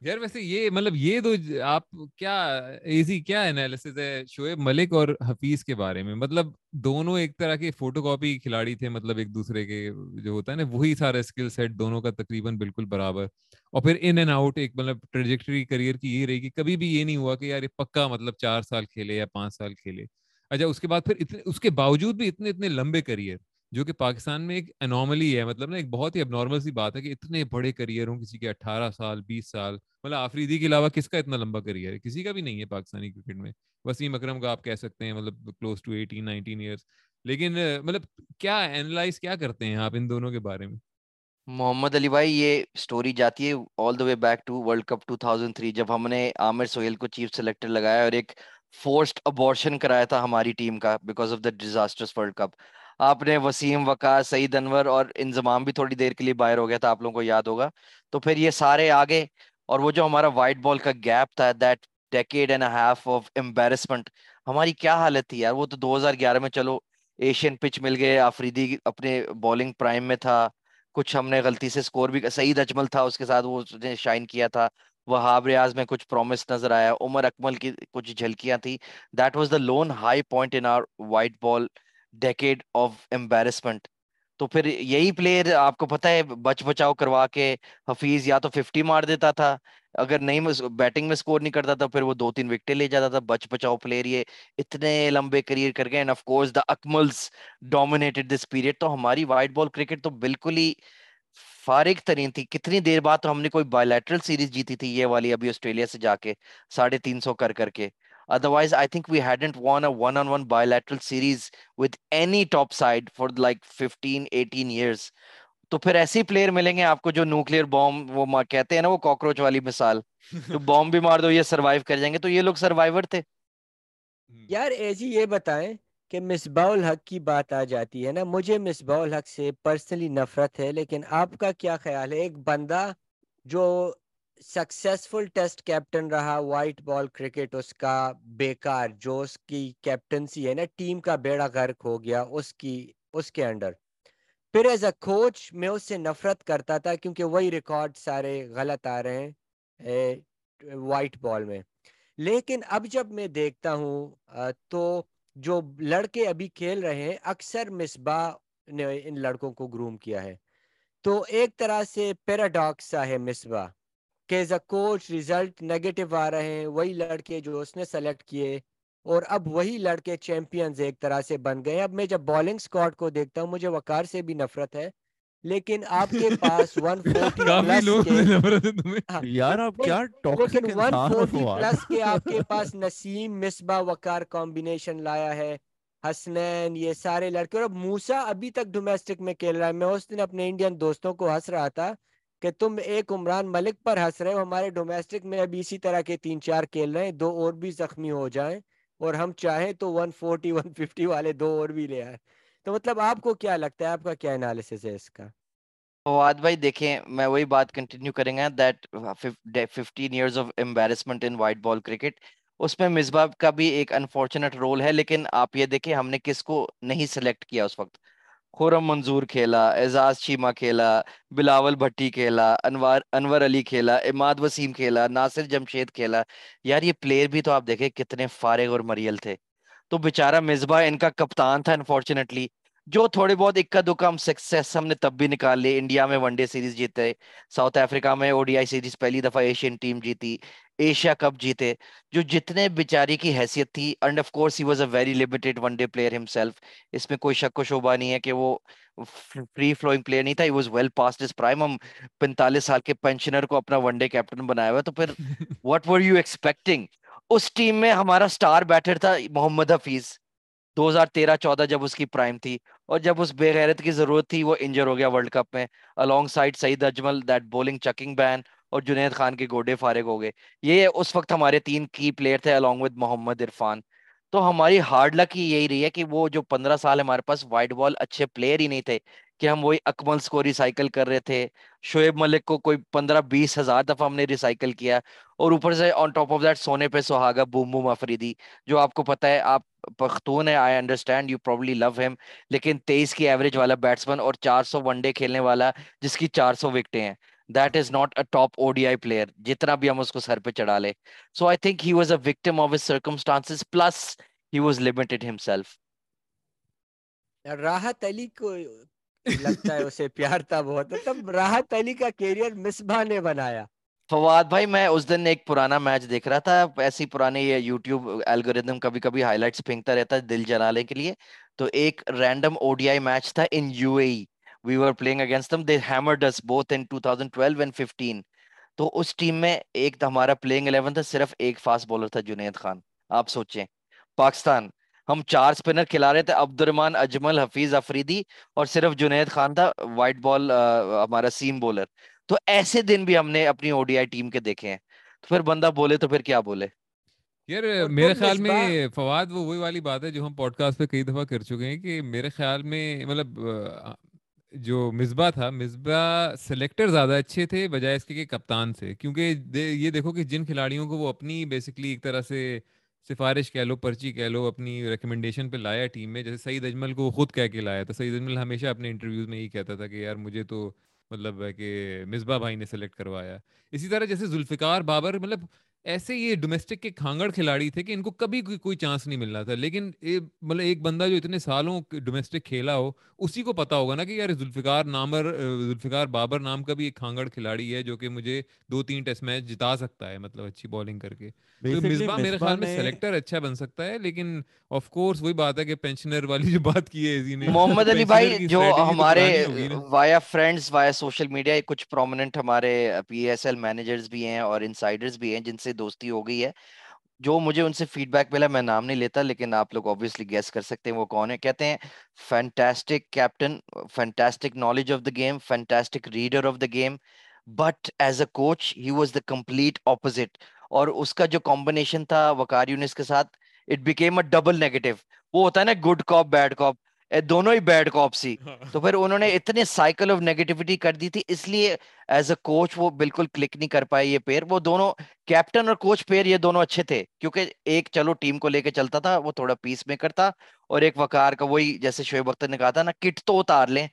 یار ویسے یہ مطلب یہ تو آپ کیا ایزی کیا انالیسس ہے شعیب ملک اور حفیظ کے بارے میں؟ مطلب دونوں ایک طرح کے فوٹو کاپی کھلاڑی تھے مطلب ایک دوسرے کے جو ہوتا ہے نا، وہی سارا اسکل سیٹ دونوں کا تقریباً بالکل برابر۔ اور پھر ان اینڈ آؤٹ ایک مطلب ٹریجیکٹری کریئر کی یہ رہی کہ کبھی بھی یہ نہیں ہوا کہ یار پکا مطلب چار سال کھیلے یا پانچ سال کھیلے۔ اچھا اس کے بعد پھر اتنے، اس کے باوجود بھی اتنے اتنے لمبے کریئر جو کہ پاکستان میں ایک انارملی ہے۔ مطلب نا، ایک بہت ہی اب نارمل سی بات ہے کہ اتنے بڑے کریئر ہوں کسی کے اٹھارہ سال، بیس سال۔ مطلب آفریدی کے علاوہ کس کا اتنا لمبا کریئر ہے؟ کسی کا بھی نہیں ہے پاکستانی کرکٹ میں۔ وسیم اکرم کا آپ کہہ سکتے ہیں مطلب close to eighteen nineteen years لیکن مطلب کیا اینالائز کیا کرتے ہیں آپ ان دونوں کے بارے میں؟ محمد علی بھائی، یہ سٹوری جاتی ہے all the way back to World Cup 2003 جب ہم نے عامر سہیل کو چیف سلیکٹر لگایا اور ایک فورسڈ ابورشن کرایا تھا ہماری ٹیم کا because of the disastrous World Cup آپ نے وسیم وقاص سعید، انور اور انضمام بھی تھوڑی دیر کے لیے باہر ہو گیا تھا، آپ لوگوں کو یاد ہوگا۔ تو پھر یہ سارے آگے، اور وہ جو ہمارا وائٹ بال کا گیپ تھا that decade and half of embarrassment ہماری کیا حالت تھی یار؟ وہ تو دو ہزار گیارہ میں چلو ایشین پچ مل گئے، آفریدی اپنے بالنگ پرائم میں تھا۔ کچھ ہم نے غلطی سے سکور بھی، سعید اجمل تھا، اس کے ساتھ وہ نے شائن کیا تھا۔ وہاب ریاض میں کچھ پرومس نظر آیا۔ عمر اکمل کی کچھ جھلکیاں تھی that was the lone high point in our white ball decade of embarrassment تو پھر یہی پلیئر آپ کو پتا ہے، بچ بچاؤ کروا کے حفیظ یا تو ففٹی مار دیتا تھا۔ اگر نہیں بیٹنگ میں سکور نہیں کرتا تھا، پھر وہ دو تین وکٹیں لے جاتا تھا۔ بچ بچاؤ پلیئر یہ اتنے لمبے کریئر کر گئے۔ And of course the Akmals dominated this period تو ہماری وائٹ بال کرکٹ تو بالکل ہی فارغ ترین تھی۔ کتنی دیر بعد تو ہم نے کوئی بایولیٹرل سیریز جیتی تھی یہ والی ابھی آسٹریلیا سے جا کے ساڑھے تین سو کر کر کے۔ Otherwise I think we hadn't won a one on one bilateral series with any top side for like fifteen eighteen years تو پھر ایسے پلیئر ملیں گے آپ کو جو نیوکلیر بوم وہ کہتے ہیں نا وہ کاکروچ والی مثال. تو [LAUGHS] بوم بھی مار دو یہ سروائیو کر جائیں گے تو یہ لوگ سروائیور تھے. [LAUGHS] یار ایسی یہ بتائیں کہ مصباح الحق کی بات آ جاتی ہے نا مجھے مصباح الحق سے پرسنلی نفرت ہے لیکن آپ کا کیا خیال ہے؟ ایک بندہ جو سکسیسفل ٹیسٹ کیپٹن رہا وائٹ بال کرکٹ اس کا بیکار جو اس کی کیپٹنسی ہے نا ٹیم کا بیڑا غرق ہو گیا اس کی، اس کے انڈر پھر ایز اے کوچ میں اس سے نفرت کرتا تھا کیونکہ وہی ریکارڈ سارے غلط آ رہے ہیں وائٹ بال میں. لیکن اب جب میں دیکھتا ہوں تو جو لڑکے ابھی کھیل رہے ہیں، اکثر مصباح نے ان لڑکوں کو گروم کیا ہے۔ تو ایک طرح سے پیراڈاکس ہے مصباح۔ کہ as a coach result negative آ رہے ہیں وہی لڑکے جو اس نے سلیکٹ کیے اور اب وہی لڑکے چیمپئنز ایک طرح سے بن گئے اب میں جب بالنگ سکواڈ کو دیکھتا ہوں مجھے وقار سے بھی نفرت ہے۔ لیکن آپ کے پاس [LAUGHS] 140 کافی لوگ سے نفرت ہے تمہیں۔ یار آپ کیا ٹاکسک انسان ہو فواد پلس کے آپ کے [LAUGHS] پاس نسیم مصباح وقار کمبینیشن لایا ہے۔ حسنین یہ سارے لڑکے۔ اور اب موسا ابھی تک ڈومیسٹک میں کھیل رہا ہے۔ میں اس دن اپنے انڈین دوستوں کو ہنس رہا تھا۔ کہ تم ایک عمران ملک پر ہنس رہے ہو، ہمارے ڈومیسٹک میں ابھی اسی طرح کے تین چار کھیل رہے ہیں، دو اور بھی زخمی ہو جائیں اور ہم چاہیں تو 140 150 والے دو اور بھی لے آئے تو مطلب آپ کو کیا لگتا ہے؟ آپ کا کیا انالیسس ہے اس کا؟ فواد بھائی دیکھیں، میں وہی بات کنٹینیو کریں گا that fifteen years of embarrassment in white ball cricket اس میں مصباح کا بھی ایک انفارچونیٹ رول ہے، لیکن آپ یہ دیکھیں ہم نے کس کو نہیں سلیکٹ کیا اس وقت۔ خورم منظور کھیلا، اعزاز چیما کھیلا، بلاول بھٹی کھیلا، انوار، انور علی کھیلا اماد وسیم کھیلا، ناصر جمشید کھیلا۔ یار یہ پلیئر بھی تو آپ دیکھیں کتنے فارغ اور مریل تھے۔ تو بیچارہ مصباح ان کا کپتان تھا انفارچونیٹلی جو تھوڑے بہت اکا دکا ہم سکسیس ہم نے تب بھی نکال لی۔ انڈیا میں ون ڈے سیریز جیتے ساؤتھ افریقہ میں او ڈی آئی سیریز پہلی دفعہ ایشین ٹیم جیتی ایشیا کپ جیتے۔ جو جتنے بیچاری کی حیثیت تھی and of course he was a very limited one day player himself اس میں کوئی شک و شعبہ نہیں ہے کہ وہ فری فلوئنگ پلیئر نہیں تھا he was well past his prime ہم پینتالیس سال کے پینشنر کو اپنا ون ڈے کیپٹن بنایا ہوا۔ تو پھر واٹ ور یو ایکسپیکٹنگ اس ٹیم میں ہمارا سٹار بیٹر تھا محمد حفیظ۔ دو ہزار تیرہ، چودہ جب اس کی پرائم تھی اور جب اس بے غیرت کی ضرورت تھی، وہ انجر ہو گیا ورلڈ کپ میں alongside Saeed Ajmal that bowling chucking ban اور جنید خان کے گوڈے فارغ ہو گئے۔ یہ اس وقت ہمارے تین کی پلیئر تھے الانگ ود محمد عرفان۔ تو ہماری ہارڈ لک ہی یہی رہی ہے کہ وہ جو پندرہ سال ہمارے پاس وائٹ بال اچھے پلیئر ہی نہیں تھے۔ کہ ہم وہی اکملس کو ریسائکل کر رہے تھے۔ شعیب ملک کو کوئی پندرہ بیس ہزار دفعہ ہم نے ریسائکل کیا اور اوپر سے آن ٹاپ آف دیٹ سونے پہ سہاگا بوم بوم افریدی، جو آپ کو پتا ہے، آپ پختون ہے I understand you probably love him لیکن تیئیس کی ایوریج والا بیٹسمین اور چار سو ون ڈے کھیلنے والا جس کی چار سو وکٹیں ہیں۔ That is not a top O D I player جتنا بھی ہم اس کو سر پہ چڑھا لے so I think he was a victim of his circumstances plus he was limited himself Rahat Ali کو لگتا ہے اسے پیار تھا بہت۔ مطلب راحت علی کا کیریئر مصباح نے بنایا۔ فواد بھائی، میں اس دن ایک پرانا میچ دیکھ رہا تھا۔ ایسی پرانے یہ یوٹیوب الگوریدم کبھی کبھی ہائی لائٹس پھینکتا رہتا ہے دل جلانے کے لیے۔ تو ایک random O D I match تھا in U A we were playing against them they hammered us both in 2012 and 15 تو اس ٹیم میں ایک ہمارا پلئنگ 11 تھا، صرف ایک فاسٹ بولر تھا، جنید خان۔ آپ سوچیں۔ پاکستان ہم چار سپنر کھلا رہے تھے عبد الرحمان اجمل حفیظ افریدی اور صرف جنید خان تھا وائٹ بال ہمارا سیم بولر تو ایسے دن بھی ہم نے اپنی او ڈی آئی ٹیم کے دیکھے ہیں۔ تو پھر بندہ بولے تو پھر کیا بولے؟ یار میرے خیال میں فواد وہ وہی والی بات ہے جو ہم پوڈ کاسٹ پہ کئی دفعہ کر چکے ہیں کہ میرے خیال میں مطلب جو مصباح تھا مصباح سلیکٹر زیادہ اچھے تھے بجائے اس کے کپتان سے کیونکہ یہ دیکھو کہ جن کھلاڑیوں کو وہ اپنی بیسکلی ایک طرح سے سفارش کہہ لو، پرچی کہہ لو، اپنی ریکمنڈیشن پہ لایا ٹیم میں، جیسے سعید اجمل کو خود کہہ کے لایا تھا۔ سعید اجمل ہمیشہ اپنے انٹرویوز میں یہی کہتا تھا کہ یار مجھے تو مطلب ہے کہ مصباح بھائی نے سلیکٹ کروایا۔ اسی طرح جیسے ذوالفقار بابر مطلب ایسے یہ ڈومیسٹک کے کھانگڑ کھلاڑی تھے کہ ان کو کبھی کوئی کوئی چانس نہیں مل رہا تھا۔ لیکن مطلب ایک بندہ جو اتنے سالوں ڈومیسٹک کھیلا ہو اسی کو پتا ہوگا نا کہ یار ذوالفقار نامر ذوالفقار بابر نام کا بھی ایک کھانگڑ کھلاڑی ہے جو کہ مجھے دو تین ٹیسٹ میچ جتا سکتا ہے مطلب اچھی بالنگ کر کے۔ تو مصباح میرے خیال میں سلیکٹر اچھا بن سکتا ہے لیکن آف کورس وہی بات ہے کہ پینشنر والی جو بات کی ہے محمد علی بھائی جو ہمارے via friends via social media کچھ پرومیننٹ ہمارے پی ایس ایل مینیجرز بھی ہیں اور انسائڈرز بھی ہیں جن سے سے دوستی ہو گئی ہے۔ جو مجھے ان سے فیڈ بیک ملا، میں نام نہیں لیتا، لیکن آپ لوگ آبویسلی گیس کر سکتے ہیں وہ کون ہے کہتے ہیں fantastic captain fantastic knowledge of the game fantastic reader of the game but as a coach he was the complete opposite اور اس کا جو کمبینیشن تھا وکار یونس کے ساتھ it became a double negative وہ ہوتا ہے نا گڈ کاپ بیڈ کاپ دونوں ہی بیڈ کاپ سی۔ تو پھر انہوں نے اتنے سائیکل آف نیگیٹیوٹی کر دی تھی اس لیے ایز اے کوچ وہ بالکل کلک نہیں کر پائے یہ پیر وہ دونوں کیپٹن اور کوچ پیر یہ دونوں اچھے تھے کیونکہ ایک چلو ٹیم کو لے کے چلتا تھا وہ تھوڑا پیس میکر تھا۔ اور ایک وکار کا وہی جیسے شعیب اختر نے کہا تھا نا کٹ تو اتار لیں۔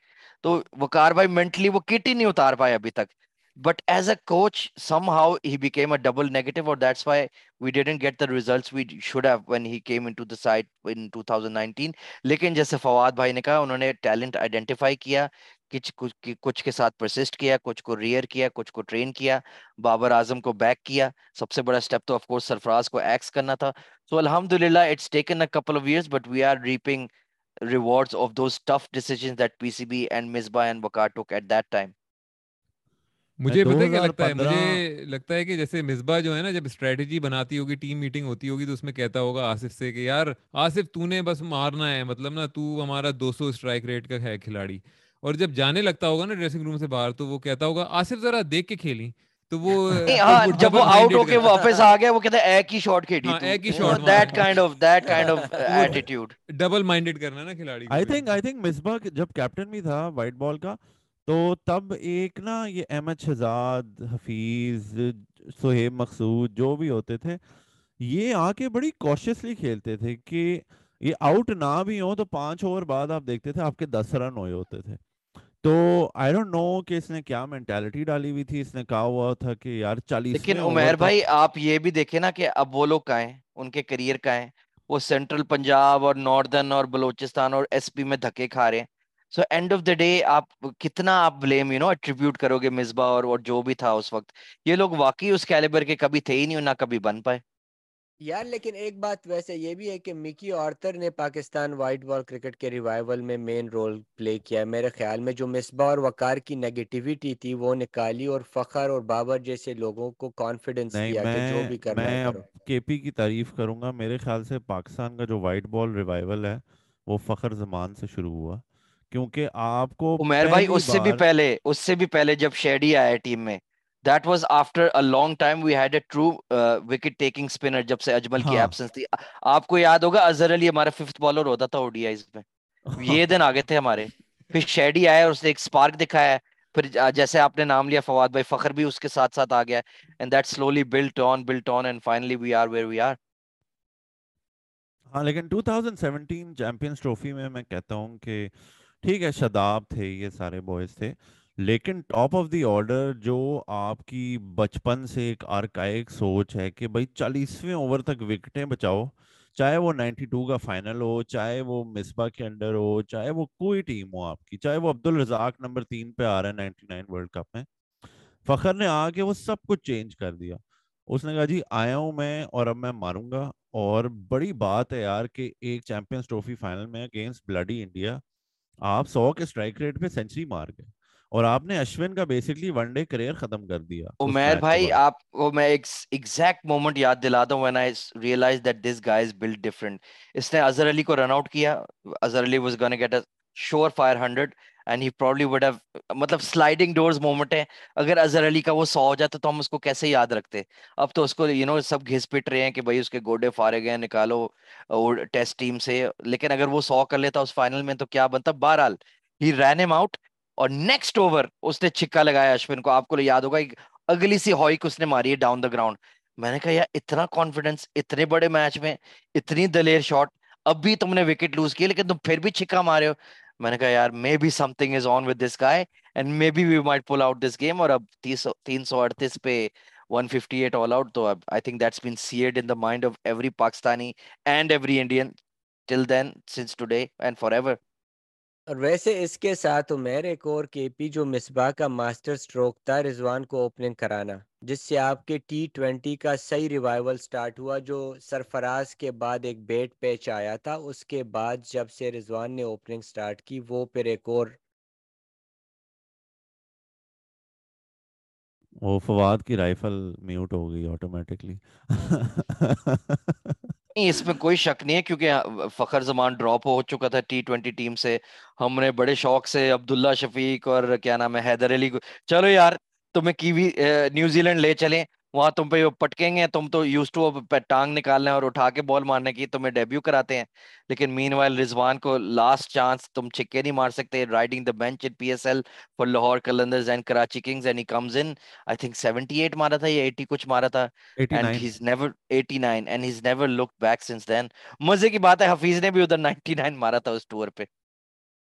تو وکار بھائی مینٹلی وہ کٹ ہی نہیں اتار پائے ابھی تک۔ But as a coach somehow he became a double negative اور that's why we didn't get the results we should have when he came in to the side in 2019 لیکن جیسے فواد بھائی نے کہا انہوں نے ٹیلنٹ آئیڈینٹیفائی کیا کچھ کچھ کے ساتھ پرسسٹ کیا کچھ کو ریئر کیا کچھ کو ٹرین کیا بابر اعظم کو بیک کیا سب سے بڑا اسٹیپ تو آف کورس سرفراز کو ایکس کرنا تھا سو الحمد للہ it's taken a couple of years but we are reaping rewards of those tough decisions that P C B and Misbah and Waqar took at that time مجھے پتہ کیا لگتا ہے؟ مجھے لگتا ہے کہ جیسے مصباح جو ہے نا جب اسٹریٹجی بناتی ہوگی ٹیم میٹنگ ہوتی ہوگی تو اس میں کہتا ہوگا آصف سے کہ یار آصف تو نے بس مارنا ہے مطلب نا تو ہمارا دو سو اسٹرائک ریٹ کا ہے کھلاڑی۔ اور جب جانے لگتا ہوگا نا ڈریسنگ روم سے باہر تو وہ کہتا ہوگا آصف ذرا دیکھ کے کھیلی تو وہ [LAUGHS] جب وہ آؤٹ ہو کے واپس آ گیا وہ کہتا ہے ایک ہی شاٹ کھیلی ایک ہی shot that kind of that kind of attitude double minded کرنا نا کھلاڑی I think I think Misbah جب کیپٹن بھی تھا وائٹ بال کا تو تب ایک نا یہ احمد شہزاد حفیظ سہیب مقصود جو بھی ہوتے تھے یہ آ کے بڑی کوشسلی کھیلتے تھے کہ یہ آؤٹ نہ بھی ہو تو پانچ اوور بعد آپ دیکھتے تھے آپ کے دس رن ہوئے ہوتے تھے۔ تو آئی ڈونٹ نو کہ اس نے کیا مینٹیلٹی ڈالی ہوئی تھی اس نے کہا ہوا تھا کہ یار چالیس لیکن عمیر بھائی آپ یہ بھی دیکھیں نا کہ اب وہ لوگ کا ہیں ان کے کریئر کا ہیں۔ وہ سینٹرل پنجاب اور ناردرن اور بلوچستان اور ایس پی میں دھکے کھا رہے ہیں۔ So end of the day آپ کتنا آپ بلیم یو نو ایٹریبیوٹ کرو گے مصباح اور اور جو بھی تھا اس وقت. یہ لوگ واقعی اس کیلیبر کے کبھی تھے ہی نہیں نہ کبھی بن پائے. یار لیکن ایک بات ویسے یہ بھی ہے کہ مکی آرتر نے پاکستان وائٹ بال کرکٹ کے ریوائیول میں مین رول پلے کیا ہے. میرے خیال میں جو مصباح اور وقار کی نیگیٹیوٹی تھی وہ نکالی اور فخر اور بابر جیسے لوگوں کو کانفیڈنس دیا کہ جو بھی کرنا ہے کرو. کے پی کی تعریف کروں گا. میرے خیال سے پاکستان کا جو وائٹ بال ریوائیول ہے وہ فخر زمان سے شروع ہوا. کیونکہ آپ کو عمیر بھائی اس سے بھی پہلے اس سے بھی پہلے جب شیڈی آیا ٹیم میں that was after a long time we had a true wicket taking spinner جب سے اجمل کی ایبسنس تھی۔ آپ کو یاد ہوگا اظہر علی ہمارا ففتھ بالر ہوتا تھا او ڈی آئیز میں۔ یہ دن آگے تھے ہمارے۔ پھر شیڈی آیا اور اس نے ایک سپارک دکھایا۔ پھر جیسے آپ نے نام لیا فواد بھائی فخر بھی اس کے ساتھ ساتھ آ گیا۔ And that slowly built on built on and finally we are where we are ہاں لیکن 2017 چیمپئنز ٹرافی میں میں کہتا ہوں کہ ٹھیک ہے شداب تھے، یہ سارے بوائز تھے۔ لیکن ٹاپ آف دی آرڈر جو آپ کی بچپن سے ایک آرکائک سوچ ہے کہ بھائی چالیسویں اوور تک وکٹیں بچاؤ، چاہے وہ نائنٹی ٹو کا فائنل ہو، چاہے وہ مصباح کے انڈر ہو، چاہے وہ کوئی ٹیم ہو آپ کی، چاہے وہ عبد الرزاق نمبر تین پہ آ رہا ہے نائنٹی نائن ورلڈ کپ میں۔ فخر نے آ کے وہ سب کچھ چینج کر دیا۔ اس نے کہا جی آیا ہوں میں اور اب میں ماروں گا۔ اور بڑی بات ہے یار کہ ایک چیمپئنس ٹرافی فائنل میں اگینسٹ بلڈی انڈیا آپ سو کے اسٹرائک ریٹ پہ سینچری مار گئے اور آپ نے اشون کا بیسکلی ون ڈے کریئر ختم کر دیا عمیر بھائی آپ کو میں ایک ایگزیکٹ مومنٹ یاد دلاتا ہوں when I realized that this guy is built different اس نے اظہر علی کو رن آؤٹ کیا۔ Azhar Ali was gonna get a sure fire 100 and he probably would have مطلب سلائڈنگ ڈورز مومنٹ ہے، اگر اظہر علی کا وہ سو ہو جاتا تو ہم اس کو کیسے یاد رکھتے؟ اب تو اس کو یو نو سب گھس پٹ رہے ہیں کہ بھائی اس کے گوڈے فارے گئے نکالو ٹیسٹ ٹیم سے۔ لیکن اگر وہ سو کر لیتا اس فائنل میں تو کیا بنتا؟ بہرحال ہی رین ایم آؤٹ اور نیکسٹ اوور اس نے چھکا لگایا اشون کو۔ آپ کو یاد ہوگا اگلی سی ہائک اس نے ماری ہے ڈاؤن دا گراؤنڈ میں نے کہا، یار، اتنا کانفیڈینس اتنے بڑے میچ میں، اتنی دلیر شاٹ اب بھی تم نے وکٹ لوز کیا لیکن تم پھر بھی چھکا مارے ہو۔ میں نے کہا، یار maybe something is on with this guy and maybe we might pull out this game اور اب تین سو اڑتیس پہ one fifty eight all out تو I think that's been seared in the mind of every Pakistani and every Indian till then since today and forever ever اور ویسے اس کے ساتھ عمیر ایک اور کے پی جو مصباح کا ماسٹر سٹروک تھا، رضوان کو اوپننگ کرانا، جس سے آپ کے ٹی ٹوینٹی کا صحیح ریوائول سٹارٹ ہوا، جو سرفراز کے بعد ایک بیٹ پیچ آیا تھا۔ اس کے بعد جب سے رضوان نے اوپننگ سٹارٹ کی، وہ پھر ایک اور وہ فواد کی رائفل میوٹ ہو گئی آٹومیٹکلی [LAUGHS] نہیں، اس میں کوئی شک نہیں ہے کیونکہ فخر زمان ڈراپ ہو چکا تھا ٹی ٹوینٹی ٹیم سے۔ ہم نے بڑے شوق سے عبداللہ شفیق اور کیا نام ہے، حیدر علی کو۔ چلو یار، تمہیں کیوی نیوزی لینڈ لے چلیں۔ وہاں تم پہ پٹکیں گے تم تو یوز ٹو ٹانگ نکالنے اور اٹھا کے بال مارنے کی تمہیں ڈیبیو کراتے ہیں۔ لیکن مین وائل رضوان کو لاسٹ چانس تم چھکے نہیں مار سکتے riding the bench in P S L for Lahore Qalandars and Karachi Kings and he comes in I think 78 مارا تھا یا 80 کچھ مارا تھا۔ And he is never 89 and he is never look back since then مزے کی بات ہے حفیظ نے بھی ادھر 99 مارا تھا اس ٹور پہ۔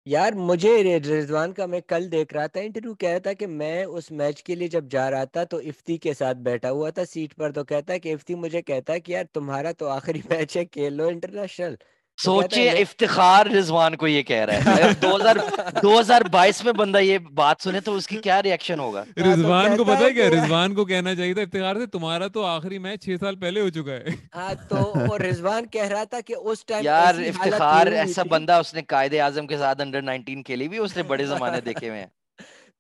یار مجھے رضوان کا میں کل دیکھ رہا تھا انٹرویو، کہہ رہا تھا کہ میں اس میچ کے لیے جب جا رہا تھا تو افتی کے ساتھ بیٹھا ہوا تھا سیٹ پر، تو کہتا کہ افتی مجھے کہتا ہے کہ یار تمہارا تو آخری [LAUGHS] میچ ہے، کھیل لو انٹرنیشنل۔ سوچے افتخار رضوان کو یہ کہہ رہا ہے۔ دو ہزار دو ہزار بائیس میں بندہ یہ بات سنے تو اس کی کیا ریئیکشن ہوگا؟ رضوان کو پتا کیا؟ رضوان کو کہنا چاہیے تھا افتخار سے تمہارا تو آخری میچ چھ سال پہلے ہو چکا ہے۔ [LAUGHS] ہاں تو رضوان کہہ رہا تھا کہ اس ٹائم یار افتخار ایسا بندہ اس نے قائد اعظم کے ساتھ انڈر نائنٹین کھیلی بھی اس نے بڑے زمانے دیکھے ہوئے ہیں۔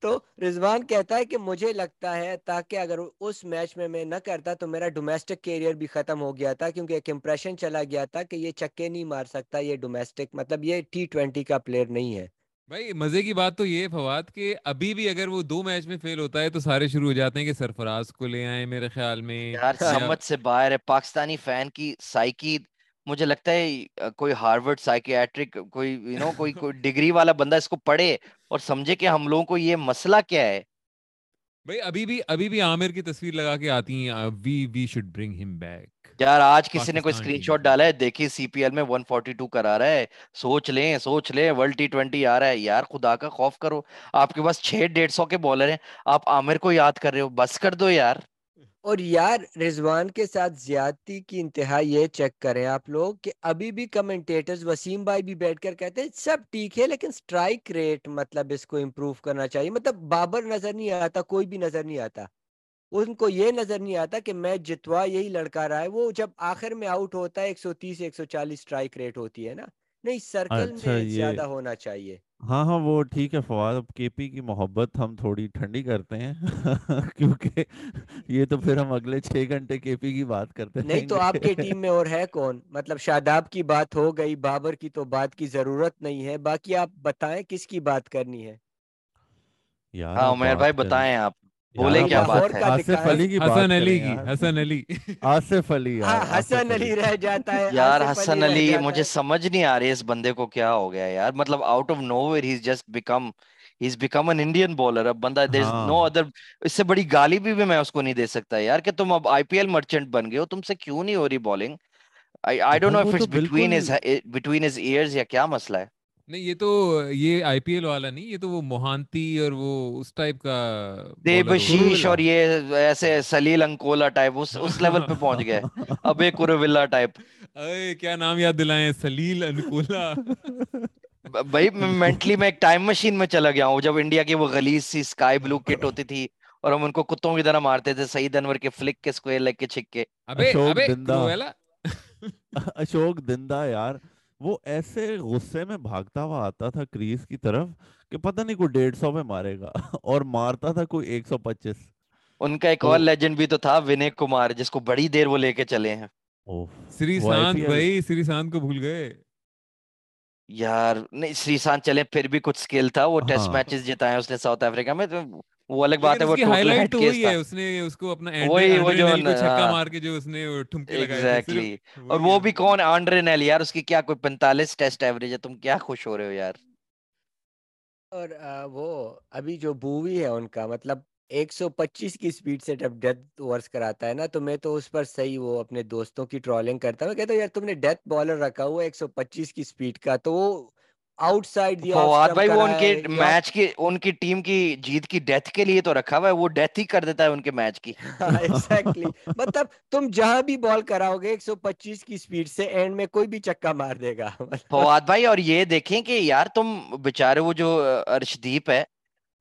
تو رضوان کہتا ہے کہ مجھے لگتا ہے تاکہ اگر اس میچ میں میں نہ کرتا تو میرا ڈومیسٹک کیریئر بھی ختم ہو گیا تھا کیونکہ ایک امپریشن چلا گیا تھا کہ یہ چکے نہیں مار سکتا یہ ڈومیسٹک مطلب یہ ٹی ٹوینٹی کا پلیئر نہیں ہے۔ بھائی مزے کی بات تو یہ فواد کہ ابھی بھی اگر وہ دو میچ میں فیل ہوتا ہے تو سارے شروع ہو جاتے ہیں کہ سرفراز کو لے آئے میرے خیال میں۔ یار سمجھ سے باہر ہے پاکستانی فین کی سائیکی مجھے لگتا ہے کوئی ہارورڈ سائکیٹرک کوئی یو نو کوئی کوئی ڈگری والا بندہ اس کو پڑھے۔ اور سمجھے کہ ہم لوگوں کو یہ مسئلہ کیا ہے؟ بھائی ابھی بھی ابھی بھی عامر کی تصویر لگا کے آتی ہیں we we should bring him back یار آج کسی نے کوئی اسکرین شاٹ ڈالا ہے؟ دیکھیے سی پی ایل میں 142 کرا رہا ہے۔ سوچ لیں سوچ لیں ورلڈ ٹی ٹوینٹی آ رہا ہے۔ یار خدا کا خوف کرو۔ آپ کے پاس چھ ڈیڑھ سو کے بالر ہیں۔ آپ عامر کو یاد کر رہے ہو؟ بس کر دو یار۔ اور یار رضوان کے ساتھ زیادتی کی انتہا یہ چیک کریں آپ لوگ کہ ابھی بھی کمنٹیٹرز وسیم بھائی بھی بیٹھ کر کہتے ہیں سب ٹھیک ہے لیکن سٹرائک ریٹ مطلب اس کو امپروو کرنا چاہیے۔ مطلب بابر نظر نہیں آتا کوئی بھی نظر نہیں آتا۔ ان کو یہ نظر نہیں آتا کہ میچ جتوا یہی لڑکا رہا ہے وہ جب آخر میں آؤٹ ہوتا ہے ایک سو تیس ایک سو چالیس اسٹرائک ریٹ ہوتی ہے نا۔ نہیں سرکل اچھا میں زیادہ ہونا چاہیے۔ ہاں ہاں وہ ٹھیک ہے فواد اب کے پی کی محبت ہم تھوڑی ٹھنڈی کرتے ہیں [LAUGHS] کیونکہ یہ تو پھر ہم اگلے چھ گھنٹے کے پی کی بات کرتے ہیں نہیں تو آپ کے ٹیم میں اور ہے [LAUGHS] کون؟ مطلب شاداب کی بات ہو گئی بابر کی تو بات کی ضرورت نہیں ہے باقی آپ بتائیں کس کی بات کرنی ہے؟ یار ہاں آپ عمیر بھائی بتائیں آپ۔ بولے کیا بات ہے؟ آصف۔ علی کی بات حسن علی کی یار۔ حسن علی۔ آصف علی ہاں حسن علی۔ رہ جاتا ہے یار حسن علی مجھے سمجھ نہیں آ رہی اس بندے کو کیا ہو گیا یار۔ مطلب out of nowhere he just became he became an Indian bowler اب بندہ دیر از ہاں۔ نو ادر اس سے بڑی گالی بھی میں اس کو نہیں دے سکتا یار کہ تم اب آئی پی ایل مرچنٹ بن گئے ہو۔ تم سے کیوں نہیں ہو رہی bowling I don't know if it's between between his ears یا کیا مسئلہ ہے۔ نہیں یہ تو یہ آئی پی ایل والا نہیں یہ تو وہ موہانتی اور وہ اس ٹائپ کا دے بشیش اور یہ [LAUGHS] ایسے سلیل انکولا ٹائپ اس اس لیول پہ پہنچ گئے۔ ابے کرولا ٹائپ اے کیا نام یاد دلائیں سلیل انکولا۔ [LAUGHS] بھائی میں مینٹلی میں ایک ٹائم مشین میں چلا گیا ہوں جب انڈیا کی وہ غلیظ سی اسکائی بلو کٹ ہوتی تھی اور ہم ان کو کتوں کی طرح مارتے تھے سعید انور کے فلک کے اسکوئر لیگ کے چھکے۔ ابے اشوک ابے دندا کرویلا [LAUGHS] اشوک دندا یار۔ وہ ایسے غصے میں بھاگتا ہوا آتا تھا کریز کی طرف کہ پتہ نہیں کوئی ڈیڑھ سو پہ مارے گا [LAUGHS] اور مارتا تھا کوئی ایک سو پچیس۔ ان کا ایک اور لیجنڈ بھی تو تھا ونے کمار جس کو بڑی دیر وہ لے کے چلے ہیں۔ سری سانت بھائی سری سانت کو بھول گئے۔ یار نہیں سری سانت چلے پھر بھی کچھ سکل تھا۔ وہ ٹیسٹ میچز جتائے اس نے ساؤتھ افریقہ میں وہ الگ بات ہے وہ ٹوٹل ہیڈ کیس تھا۔ اس نے اس کو اپنا وہی وہ جو چھکا مار کے جو اس نے ٹھمکے لگائے ایگزیکٹلی اور وہ بھی کون؟ آنڈرے نیل یار اس کی کیا کوئی پینتالیس ٹیسٹ ایوریج ہے؟ تم کیا خوش ہو رہے ہو یار؟ اور وہ ابھی جو بووی ہے ان کا مطلب ایک سو پچیس کی اسپیڈ سے جب ڈیتھ اوورس کراتا ہے نا تو میں تو اس پر صحیح وہ اپنے دوستوں کی ٹرولنگ کرتا ہوں۔ کہتا ہوں یار تم نے ڈیتھ بالر رکھا ہوا ایک سو پچیس کی اسپیڈ کا تو وہ آؤٹ سائڈ فواد بھائی وہ ان کے میچ کی ان کی ٹیم کی جیت کی ڈیتھ کے لیے تو رکھا ہوا ہے وہ ڈیتھ ہی کر دیتا ہے ان کے میچ کی۔ [LAUGHS] ایگزیکٹلی مطلب تم جہاں بھی بال کراؤ گے ایک سو پچیس کی سپیڈ سے اینڈ میں کوئی بھی چکا مار دے گا۔ [LAUGHS] فواد بھائی اور یہ دیکھیں کہ یار تم بےچارے وہ جو ارشدیپ ہے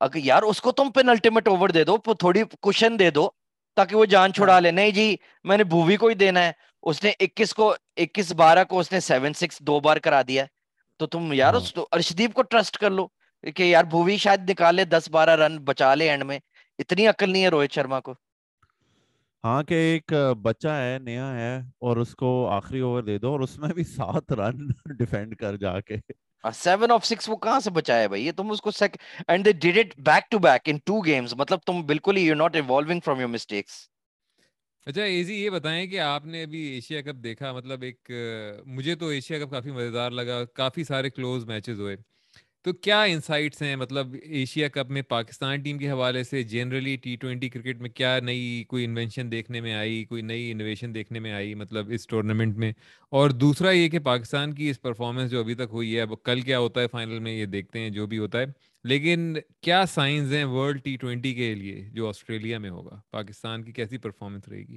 اگر یار اس کو تم پین الٹیمیٹ اوور دے دو تھوڑی کشن دے دو تاکہ وہ جان چھڑا ہاں۔ لے نہیں جی میں نے بھووی کو ہی دینا ہے۔ اس نے اکیس کو اکیس بارہ کو اس نے سیون سکس دو بار کرا دیا تو تم یار ہاں۔ ارشدیپ کو ٹرسٹ کر لو کہ یار بھووی شاید نکالے دس بارہ رن بچا لے اینڈ میں۔ اتنی عقل نہیں ہے روہت شرما کو۔ ہاں کہ ایک بچہ ہے نیا ہے اور اس کو آخری اوور دے دو اور اس میں بھی سات رن [LAUGHS] ڈیفینڈ کر جا کے۔ سیون آف سکس وہ کہاں سے بچایا بھائی؟ تم اس کو and they did it back to back in two games مطلب تم بالکل ہی you not evolving from your mistakes اچھا ایزی جی، یہ بتائیں کہ آپ نے ابھی ایشیا کپ دیکھا مطلب ایک، مجھے تو ایشیا کپ کافی مزیدار لگا، کافی سارے کلوز میچز ہوئے۔ تو کیا انسائٹس ہیں؟ مطلب ایشیا کپ میں پاکستان ٹیم کے حوالے سے جنرلی ٹی ٹوینٹی کرکٹ میں کیا نئی کوئی انوینشن دیکھنے میں آئی، کوئی نئی انویشن دیکھنے میں آئی مطلب اس ٹورنامنٹ میں؟ اور دوسرا یہ کہ پاکستان کی اس پرفارمنس جو ابھی تک ہوئی ہے، اب کل کیا ہوتا ہے فائنل میں، یہ دیکھتے ہیں، جو بھی ہوتا ہے۔ لیکن کیا سائنز ہیں ورلڈ ٹی ٹوینٹی کے لیے جو آسٹریلیا میں ہوگا؟ پاکستان کی کیسی پرفارمنس رہے گی؟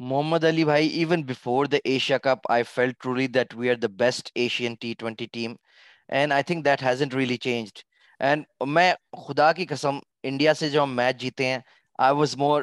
محمد علی بھائی even before the Asia Cup I feel truly that we are the best Asian T twenty team and I think that hasn't really changed and میں خدا کی قسم انڈیا سے جو ہم میچ جیتے ہیں I was more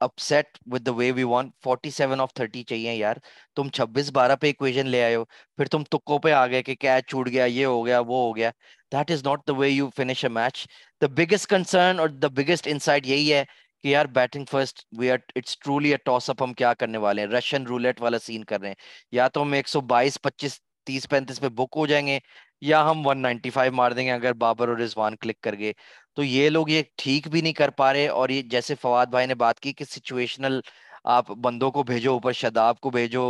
upset with the way we won forty seven off thirty چاہیے یار۔ تم چھبیس بارہ پہ اکویژن لے آئے ہو، پھر تم تکوں پہ آ گئے کہ کیچ چھوٹ گیا، یہ ہو گیا، وہ ہو گیا۔ That is not the way you finish a match the biggest concern اور دا بگیسٹ انسائٹ یہی ہے کہ یار batting first we are it's truly a toss up ہم کیا کرنے والے ہیں رشین رولٹ والا سین کر رہے ہیں یا تو ہم ایک سو بائیس پچیس تیس پینتیس پہ بک ہو جائیں گے یا ہم ون نائنٹی فائیو مار دیں گے اگر بابر اور رضوان کلک کر گئے تو یہ لوگ یہ ٹھیک بھی نہیں کر پا رہے اور یہ جیسے فواد بھائی نے بات کی کہ سچویشنل آپ بندوں کو بھیجو اوپر شداب کو بھیجو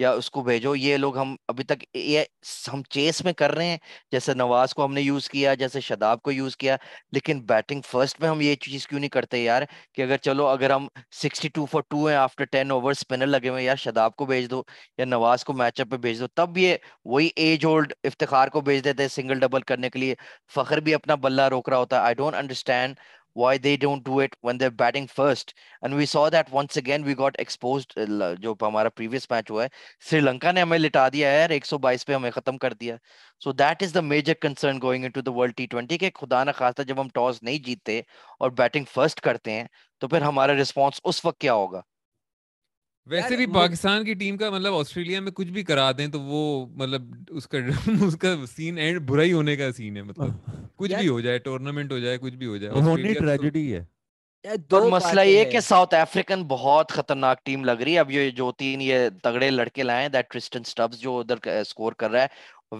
یا اس کو بھیجو۔ یہ لوگ ہم ابھی تک یہ ہم چیس میں کر رہے ہیں، جیسے نواز کو ہم نے یوز کیا، جیسے شداب کو یوز کیا، لیکن بیٹنگ فرسٹ میں ہم یہ چیز کیوں نہیں کرتے یار؟ کہ اگر چلو، اگر ہم سکسٹی ٹو فور ٹو ہیں، آفٹر ٹین اوور اسپنر لگے ہوئے یار شداب کو بھیج دو، یا نواز کو میچ اپ پہ بھیج دو، تب یہ وہی ایج اولڈ افتخار کو بھیج دیتے سنگل ڈبل کرنے کے لیے۔ فخر بھی اپنا بلہ روک رہا ہوتا ہے۔ I don't understand why they don't do it when they're batting first. And we saw that once again we got exposed uh, جو ہمارا previous match ہوا ہے سری لنکا نے ہمیں لٹا دیا ہے ایک سو بائیس پہ ہمیں ختم کر دیا so that is the major concern going into the world T20 کہ خدا نہ خاصا جب ہم ٹاس نہیں جیتتے اور بیٹنگ فرسٹ کرتے ہیں تو پھر ہمارا رسپانس اس وقت کیا ہوگا ویسے بھی پاکستان کی ٹیم کا مطلب آسٹریلیا میں کچھ بھی کرا دیں تو وہ مطلب اس کا [LAUGHS] اس کا سین اینڈ برا ہی ہونے کا سین ہے مطلب کچھ بھی ہو جائے ٹورنامنٹ ہو جائے کچھ بھی ہو جائے ہونی ٹریجڈی ہے۔ اور مسئلہ یہ کہ ساؤتھ افریقن بہت خطرناک ٹیم لگ رہی ہے۔ اب یہ جو تین یہ تگڑے لڑکے لائے ہیں دیٹ کرسٹن سٹبز جو ادھر سکور کر رہا ہے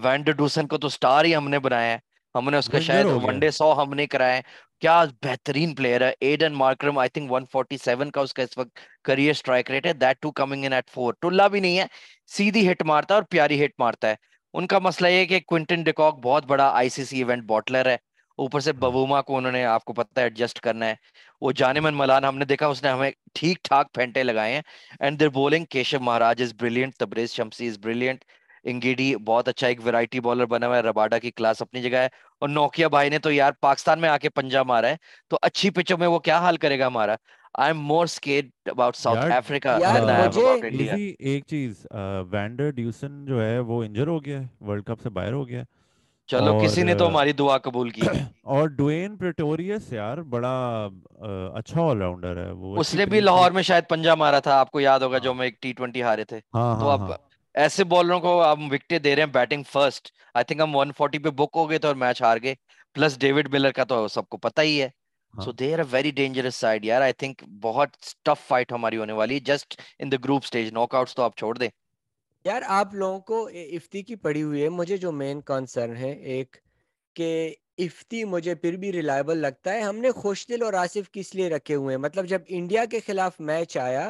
وینڈر ڈوسن کو تو سٹار ہی ہم نے بنایا ہے۔ ہم نے اس کا شاید ون ڈے سو ہم نے کرائے کیا بہترین پلیئر ہے؟ ایڈن مارکرم آئی تھنک 147 کا اس کا اس وقت کریئر سٹرائک ریٹ ہے۔ That to coming in at four ٹلا بھی نہیں ہے۔ سیدھی ہٹ مارتا ہے اور پیاری ہٹ مارتا ہے۔ ان کا مسئلہ یہ کہ کوئنٹن ڈیکاک بہت بڑا آئی سی سی ایونٹ باٹلر ہے۔ اوپر سے ببوما کو انہوں نے آپ کو پتہ ہے ایڈجسٹ کرنا ہے۔ وہ جانے من ملان ہم نے دیکھا اس نے ہمیں ٹھیک ٹھاک پھینٹے لگائے ہیں۔ And their bowling Keshav Maharaj is brilliant Tabraiz Shamsi is brilliant انگیڈی بہت اچھا ایک ویرائٹی بالر بنا ہوا ہے رباڈا کی کلاس اپنی جگہ ہے۔ اور نوکیا بھائی نے تو یار پاکستان میں آ کے پنجا مارا ہے۔ تو اچھی پچوں میں وہ کیا حال کرے گا ہمارا؟ I am more scared about South Africa ایک چیز وینڈر ڈیوسن جو ہے وہ انجر ہو گیا ہے ورلڈ کپ سے باہر ہو گیا چلو کسی نے تو ہماری دعا قبول کی۔ [CLEARS THROAT] اور ڈوین پریٹوریس یار بڑا اچھا آل راؤنڈر ہے۔ وہ اس نے بھی لاہور میں شاید پنجا مارا تھا آپ کو یاد ہوگا جو میں ایک ٹی ٹوینٹی ہارے تھے۔ تو اب ایسے بالروں کو ہم وکٹیں دے رہے ہیں بیٹنگ فرسٹ آئی تھنک ہم 140 پہ بک ہو گئے تھے اور میچ ہار گئے. پلس ڈیوڈ ملر کا تو سب کو پتہ ہی ہے. So they are very dangerous side یار. آئی تھنک بہت ٹف فائٹ ہماری ہونے والی just in the group stage knockouts تو آپ چھوڑ دیں. یار آپ لوگوں کو افتی کی پڑی ہوئی ہے. مجھے جو مین کنسرن ہے ایک کہ افتی مجھے پھر بھی ریلائبل لگتا ہے. ہم نے خوش دل اور آصف کس لیے رکھے ہوئے ہیں؟ مطلب جب انڈیا کے خلاف میچ آیا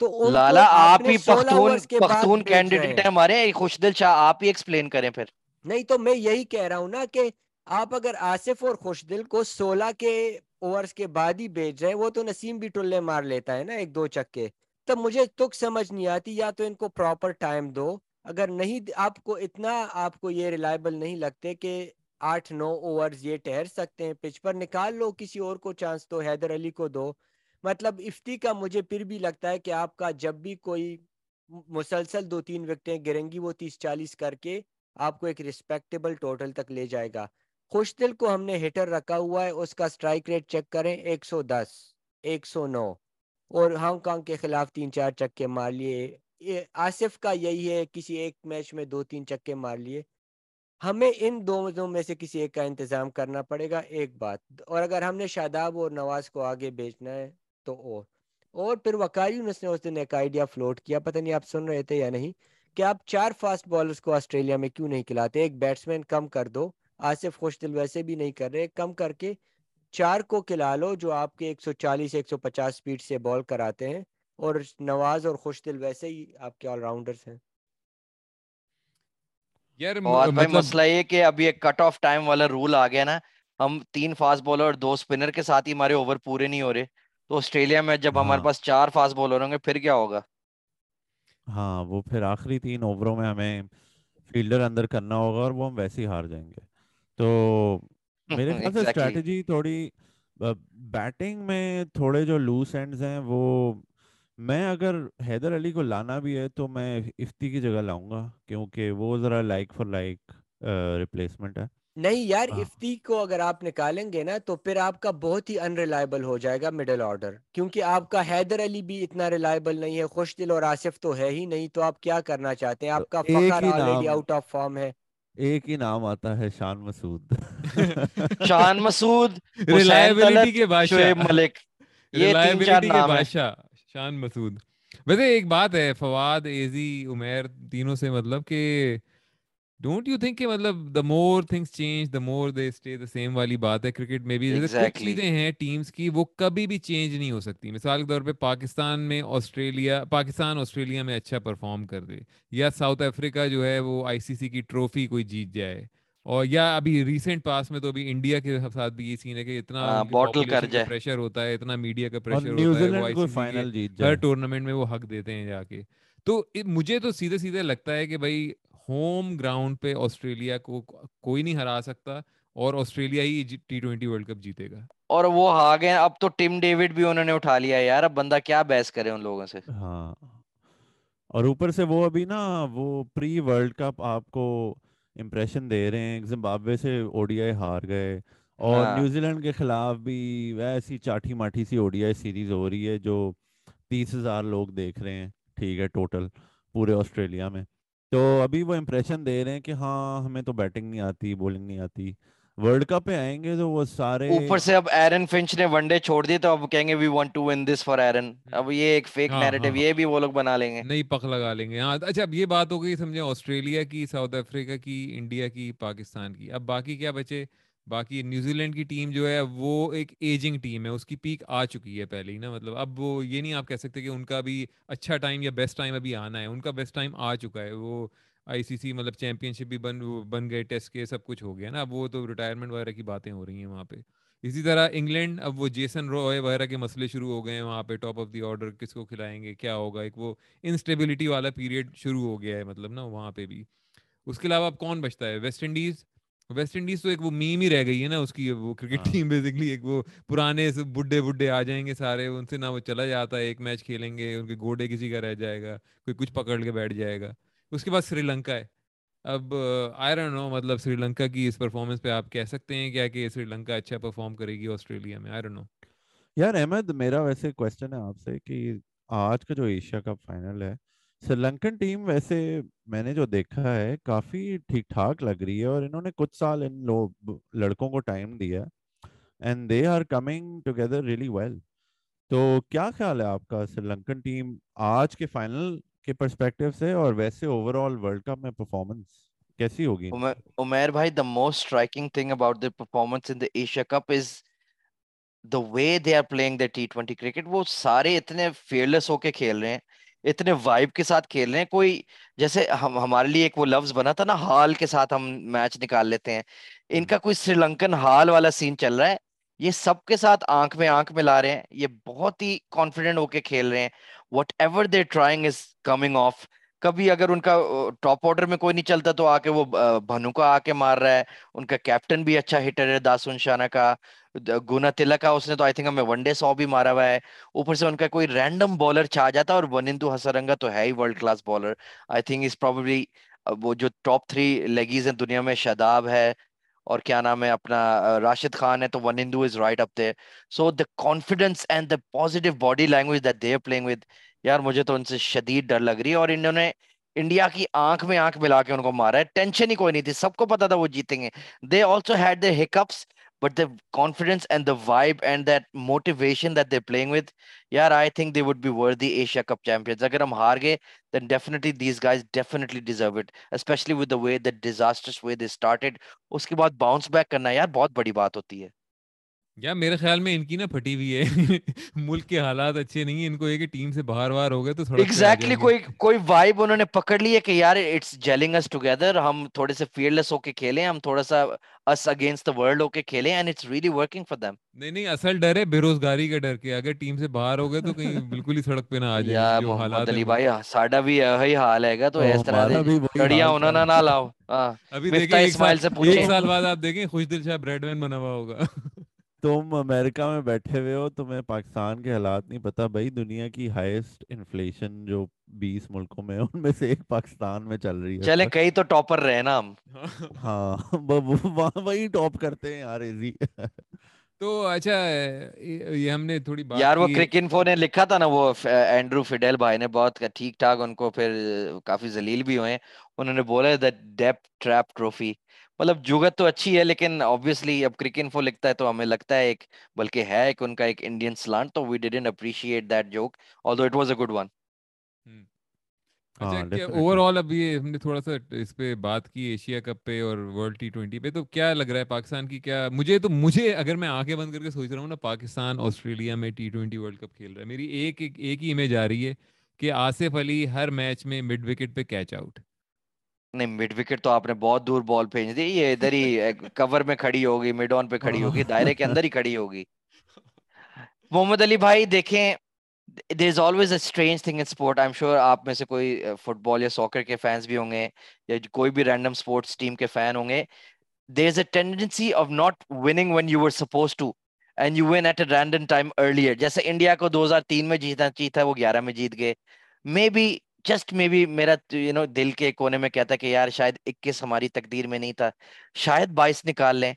تو لالا آپ ہی پختون پختون کینڈیڈیٹ ہیں ہمارے خوش دل شاہ آپ ہی ایکسپلین کریں پھر۔ نہیں تو میں یہی کہہ رہا ہوں نا کہ آپ اگر آصف اور خوش دل کو سولہ کے اوورز کے بعد ہی بیچ رہے وہ تو نسیم بھی ٹلے مار لیتا ہے نا ایک دو چکے۔ تب مجھے تک سمجھ نہیں آتی یا تو ان کو پراپر ٹائم دو۔ اگر نہیں آپ کو اتنا آپ کو یہ ریلائبل نہیں لگتے کہ آٹھ نو اوورز یہ ٹھہر سکتے ہیں۔ پچ پر نکال لو کسی اور کو چانس تو حیدر علی کو دو۔ مطلب افتی کا مجھے پھر بھی لگتا ہے کہ آپ کا جب بھی کوئی مسلسل دو تین وکٹیں گریں گی وہ تیس چالیس کر کے آپ کو ایک ریسپیکٹیبل ٹوٹل تک لے جائے گا۔ خوش دل کو ہم نے ہٹر رکھا ہوا ہے، اس کا سٹرائک ریٹ چیک کریں، ایک سو دس، ایک سو نو۔ اور ہانگ کانگ کے خلاف تین چار چکے مار لیے۔ آصف کا یہی ہے، کسی ایک میچ میں دو تین چکے مار لیے۔ ہمیں ان دو میں سے کسی ایک کا انتظام کرنا پڑے گا، ایک بات۔ اور اگر ہم نے شاداب اور نواز کو آگے بیچنا ہے تو اور۔ اور پھر وکاری نے اس دن ایک آئیڈیا فلوٹ کیا پتہ نہیں آپ سن رہے تھے یا نہیں کہ آپ چار فاسٹ بالرز کو آسٹریلیا میں کیوں نہیں کھلاتے؟ ایک بیٹسمین کم کر دو آصف خوش دل ویسے بھی نہیں کر رہے کم کر کے چار کو کھلا لو جو آپ کے ایک سو چالیس ایک سو پچاس اسپیڈ سے بال کراتے ہیں۔ اور نواز اور خوش دل ویسے ہی آپ کے آل راؤنڈرز ہیں۔ یار مطلب مسئلہ یہ کہ اب یہ کٹ آف ٹائم والا رول آ گیا نا۔ ہم تین فاسٹ بالر اور دو اسپنر کے ساتھ ہی ہمارے اوور پورے نہیں ہو رہے۔ تو آسٹریلیا میں جب ہمارے ہاں۔ پاس چار فاسٹ بالر ہوں گے پھر کیا ہوگا؟ ہاں وہ پھر آخری تین اووروں میں ہمیں فیلڈر اندر کرنا ہوگا اور وہ ہم ویسے ہی ہار جائیں گے۔ تو میرے [LAUGHS] خیال سے اسٹریٹجی تھوڑی بیٹنگ میں تھوڑے جو لوس اینڈز ہیں وہ میں اگر حیدر علی کو لانا بھی ہے تو میں افتی کی جگہ لاؤں گا کیونکہ وہ ذرا لائک فار لائک ریپلیسمنٹ ہے۔ نہیں یار ہاں۔ افتی کو اگر آپ نکالیں گے نا تو پھر آپ کا بہت ہی ان ریلائبل ہو جائے گا مڈل آرڈر کیونکہ آپ کا حیدر علی بھی اتنا ریلائبل نہیں ہے خوش دل اور آصف تو ہے ہی نہیں تو آپ کیا کرنا چاہتے ہیں؟ آپ کا فخر آلریڈی آؤٹ آف فارم ہے۔ ایک ہی نام آتا ہے شان مسعود۔ [LAUGHS] شان مسعود ریلائبلٹی کے بادشاہ۔ ملک ریلائبلٹی کے بادشاہ شان مسعود۔ ویسے ایک بات ہے فواد ایزی عمیر تینوں سے مطلب کہ ڈونٹ یو تھنک کہ مطلب the more things change the more they stay the same والی بات ہے کرکٹ میں بھی۔ چیزیں ہیں ٹیمس کی وہ کبھی بھی چینج نہیں ہو سکتی۔ مثال کے طور پہ پاکستان میں آسٹریلیا پاکستان آسٹریلیا میں اچھا پرفارم کر دے۔ یا ساؤتھ افریقہ جو ہے وہ آئی سی سی کی ٹرافی کوئی جیت جائے۔ اور یا ابھی ریسنٹ پاس میں تو ابھی انڈیا کے ساتھ بھی یہ سین ہے کہ اتنا پریشر ہوتا ہے اتنا میڈیا کا پریشر ہوتا ہے ہر ٹورنامنٹ میں وہ حق دیتے ہیں جا کے۔ تو مجھے تو سیدھے سیدھے لگتا ہے کہ بھائی ہوم گراؤنڈ پہ آسٹریلیا کو کوئی نہیں ہرا سکتا اور آسٹریلیا ہی ٹی ٹوینٹی ورلڈ کپ جیتے گا۔ اور وہ آ گئے اب تو ٹیم ڈیوڈ بھی انہوں نے اٹھا لیا یار اب بندہ کیا بحث کرے ان لوگوں سے؟ ہاں۔ اور اوپر سے وہ ابھی نا وہ پری ورلڈ کپ آپ کو امپریشن دے رہے ہیں زمبابوے سے او ڈی آئی ہار گئے۔ اور ہاں۔ نیوزی لینڈ کے خلاف بھی ویسی چاٹھی ماٹھی سی او ڈی آئی سیریز ہو رہی ہے جو تیس ہزار لوگ دیکھ رہے ہیں۔ ٹھیک ہے ٹوٹل پورے آسٹریلیا میں۔ تو ابھی وہ امپریشن دے رہے ہیں کہ ہاں ہمیں تو بیٹنگ نہیں آتی بولنگ نہیں آتی۔ ورلڈ کپ پہ آئیں گے تو وہ سارے اوپر سے اب ایرن فنچ نے ون ڈے چھوڑ دی تو اب کہیں گے we want to win this for ایرن اب یہ ایک فیک نیریٹو ہاں، ہاں، یہ بھی وہ لوگ بنا لیں گے۔ نہیں پک لگا لیں گے۔ ہاں اچھا اب یہ بات ہو گئی سمجھے آسٹریلیا کی ساؤتھ افریقہ کی انڈیا کی پاکستان کی۔ اب باقی کیا بچے؟ باقی نیوزی لینڈ کی ٹیم جو ہے وہ ایک ایجنگ ٹیم ہے، اس کی پیک آ چکی ہے پہلے ہی نا مطلب اب وہ یہ نہیں آپ کہہ سکتے کہ ان کا بھی اچھا ٹائم یا بیسٹ ٹائم ابھی آنا ہے، ان کا بیسٹ ٹائم آ چکا ہے، وہ آئی سی سی مطلب چیمپئن شپ بھی بن بن گئے، ٹیسٹ کے سب کچھ ہو گیا نا، اب وہ تو ریٹائرمنٹ وغیرہ کی باتیں ہو رہی ہیں وہاں پہ۔ اسی طرح انگلینڈ، اب وہ جیسن روئے وغیرہ کے مسئلے شروع ہو گئے ہیں وہاں پہ ٹاپ آف دی آرڈر کس کو کھلائیں گے، کیا ہوگا، ایک وہ انسٹیبلٹی والا پیریڈ شروع ہو گیا ہے مطلب نا وہاں پہ بھی۔ اس کے علاوہ اب کون بچتا ہے؟ ویسٹ انڈیز ویسٹ انڈیز تو ایک وہ میم ہی رہ گئی ہے نا اس کی وہ کرکٹ ٹیم بیسکلی ایک وہ پرانے بڈھے بڈھے آ جائیں گے سارے ان سے نہ وہ چلا جاتا ہے ایک میچ کھیلیں گے ان کے گوڈے کسی کا رہ جائے گا کوئی کچھ پکڑ کے بیٹھ جائے گا۔ اس کے بعد سری لنکا ہے۔ اب آئی ڈونٹ نو مطلب سری لنکا کی اس پرفارمنس پہ آپ کہہ سکتے ہیں کیا کہ سری لنکا اچھا پرفارم کرے گی آسٹریلیا میں؟ آئی ڈونٹ نو یار احمد میرا ویسے کوشچن ہے آپ سے کہ آج کا جو ایشیا کپ فائنل ہے سری لنکن ٹیم ویسے میں نے جو دیکھا ہے کافی ٹھیک ٹھاک لگ رہی ہے اور انہوں نے کچھ سال ان لوگ لڑکوں کو ٹائم دیا and they are coming together really well تو کیا خیال ہے آپ کا سری لنکن ٹیم آج کے فائنل کے پرسپیکٹیو سے اور ویسے اوور آل ورلڈ کپ میں پرفارمنس کیسی ہوگی عمیر بھائی the most striking thing about the performance in the Asia Cup is the way they are playing the T twenty cricket وہ سارے اتنے فیئرلیس ہو کے کھیل رہے ہیں اتنے وائب کے ساتھ کھیل رہے ہیں کوئی جیسے ہم ہمارے لیے ایک وہ لفظ بنا تھا نا ہال کے ساتھ ہم میچ نکال لیتے ہیں۔ ان کا کوئی سری لنکن ہال والا سین چل رہا ہے۔ یہ سب کے ساتھ آنکھ میں آنکھ ملا رہے ہیں۔ یہ بہت ہی کانفیڈنٹ ہو کے کھیل رہے ہیں۔ Whatever they trying is coming off کبھی اگر ان کا ٹاپ آرڈر میں کوئی نہیں چلتا تو آ کے وہ بھنو کا آ کے مار رہا ہے۔ ان کا کیپٹن بھی اچھا ہٹر ہے داسن شانا کا۔ گنا تلا کا اس نے تو آئی تھنک ہمیں ون ڈے سو بھی مارا ہوا ہے۔ اوپر سے ان کا کوئی رینڈم بالر چھا جاتا ہے اور ونندو ہسرنگا تو ہے ہی world class bowler I think is probably وہ جو ٹاپ تھری لیگیز ہیں دنیا میں، شاداب ہے اور کیا نام ہے، اپنا راشد خان ہے تو Wanindu is right up there so the confidence and the positive body language that they playing with یار مجھے تو ان سے شدید ڈر لگ رہی ہے اور انہوں نے انڈیا کی آنکھ میں آنکھ ملا کے ان کو مارا ہے۔ ٹینشن ہی کوئی نہیں تھی۔ سب کو پتا تھا وہ جیتیں گے۔ They also had the hiccups but the confidence and the vibe and that motivation that they playing with یار I think they would be worthy Asia Cup champions اگر ہم ہار گئے then definitely these guys definitely deserve it especially with the way the disastrous way they started. اس کے بعد bounce back کرنا یار بہت بڑی بات ہوتی ہے یا میرے خیال میں ان کی نا پھٹی ہوئی ہے۔ [LAUGHS] ملک کے حالات اچھے نہیں ہیں ان کو یہ کہ ٹیم سے باہر باہر ہو گئے تو تھوڑا ایگزیکٹلی کوئی کوئی وائب انہوں نے پکڑ لی ہے کہ یار اٹس جیلنگ اس ٹوگیدر ہم تھوڑے سے فیئر لیس ہو کے کھیلیں ہم تھوڑا سا اس اگینسٹ دا ورلڈ ہو کے کھیلیں and it's really working for them نہیں نہیں اصل ڈر ہے بے روزگاری کا ڈر کے۔ اگر ٹیم سے باہر ہو گئے تو کہیں [LAUGHS] بالکل ہی سڑک پہ نہ آ جائے جو حالات علی بھائی ساڈا بھی یہی حال ہے گا تو اس طرح سے کڑیاں انہوں نے نہ لاؤ۔ ابھی دیکھیں ایک سال بعد آپ دیکھیں خوش دل شاہ بریڈ مین بنا ہوا ہوگا۔ [LAUGHS] تم امریکہ میں بیٹھے ہوئے ہو تمہیں پاکستان کے حالات نہیں پتا بھائی دنیا کی ہائیسٹ انفلیشن جو بیس ملکوں میں ان میں سے ایک پاکستان میں چل رہی ہے۔ چلے کئی تو ٹاپر رہے نا ہم۔ ہاں [LAUGHS] وہاں وہی ٹاپ کرتے ہیں یار ایزی تو اچھا یہ ہم نے تھوڑی بات یار وہ کرک انفو نے لکھا تھا نا وہ اینڈرو فیڈیل بھائی نے بہت ٹھیک ٹھاک ان کو پھر کافی ذلیل بھی ہوئے۔ انہوں نے بولا دا ڈیپ ٹریپ ٹرافی مطلب جگت تو اچھی ہے لیکن آبویسلی اب کرک انفو لکھتا ہے تو ہمیں لگتا ہے ایک بلکہ ہے ایک ان کا ایک انڈین سلانٹ تو we didn't appreciate that joke although it was a good one overall اب یہ ہم نے تھوڑا سا اس پہ بات کی ایشیا کپ پہ اور ورلڈ ٹی ٹوینٹی پہ تو کیا لگ رہا ہے پاکستان کی؟ کیا مجھے تو مجھے اگر میں آنکھیں بند کر کے سوچ رہا ہوں نا پاکستان آسٹریلیا میں ٹی ٹوینٹی ورلڈ کپ کھیل رہا ہے۔ میری ایک ایک ہی امیج آ رہی ہے کہ آصف علی ہر میچ میں مڈ وکٹ پہ کیچ آؤٹ نہیں مڈ وکٹ تو آپ نے بہت دور بال بھیج دی، یہ ادھر ہی کور میں کھڑی ہوگی مڈ آن پہ کھڑی ہوگی، دائرے کے اندر ہی کھڑی ہوگی۔ محمد علی بھائی، دیکھیں there is always a strange thing in sport I am sure آپ میں سے کوئی فٹ بال یا ساکر کے فینس بھی ہوں گے یا کوئی بھی رینڈم اسپورٹس ٹیم کے فین ہوں گے۔ There is a tendency of not winning when you were supposed to and you win at a random time earlier جیسے انڈیا کو دو ہزار تین میں جیتنا چاہیے تھا، وہ گیارہ میں جیت گئے۔ مے بی جسٹ میں بھی میرا یو نو دل کے کونے میں کہتا کہ یار شاید اکیس ہماری تقدیر میں نہیں تھا شاید بائیس نکال لیں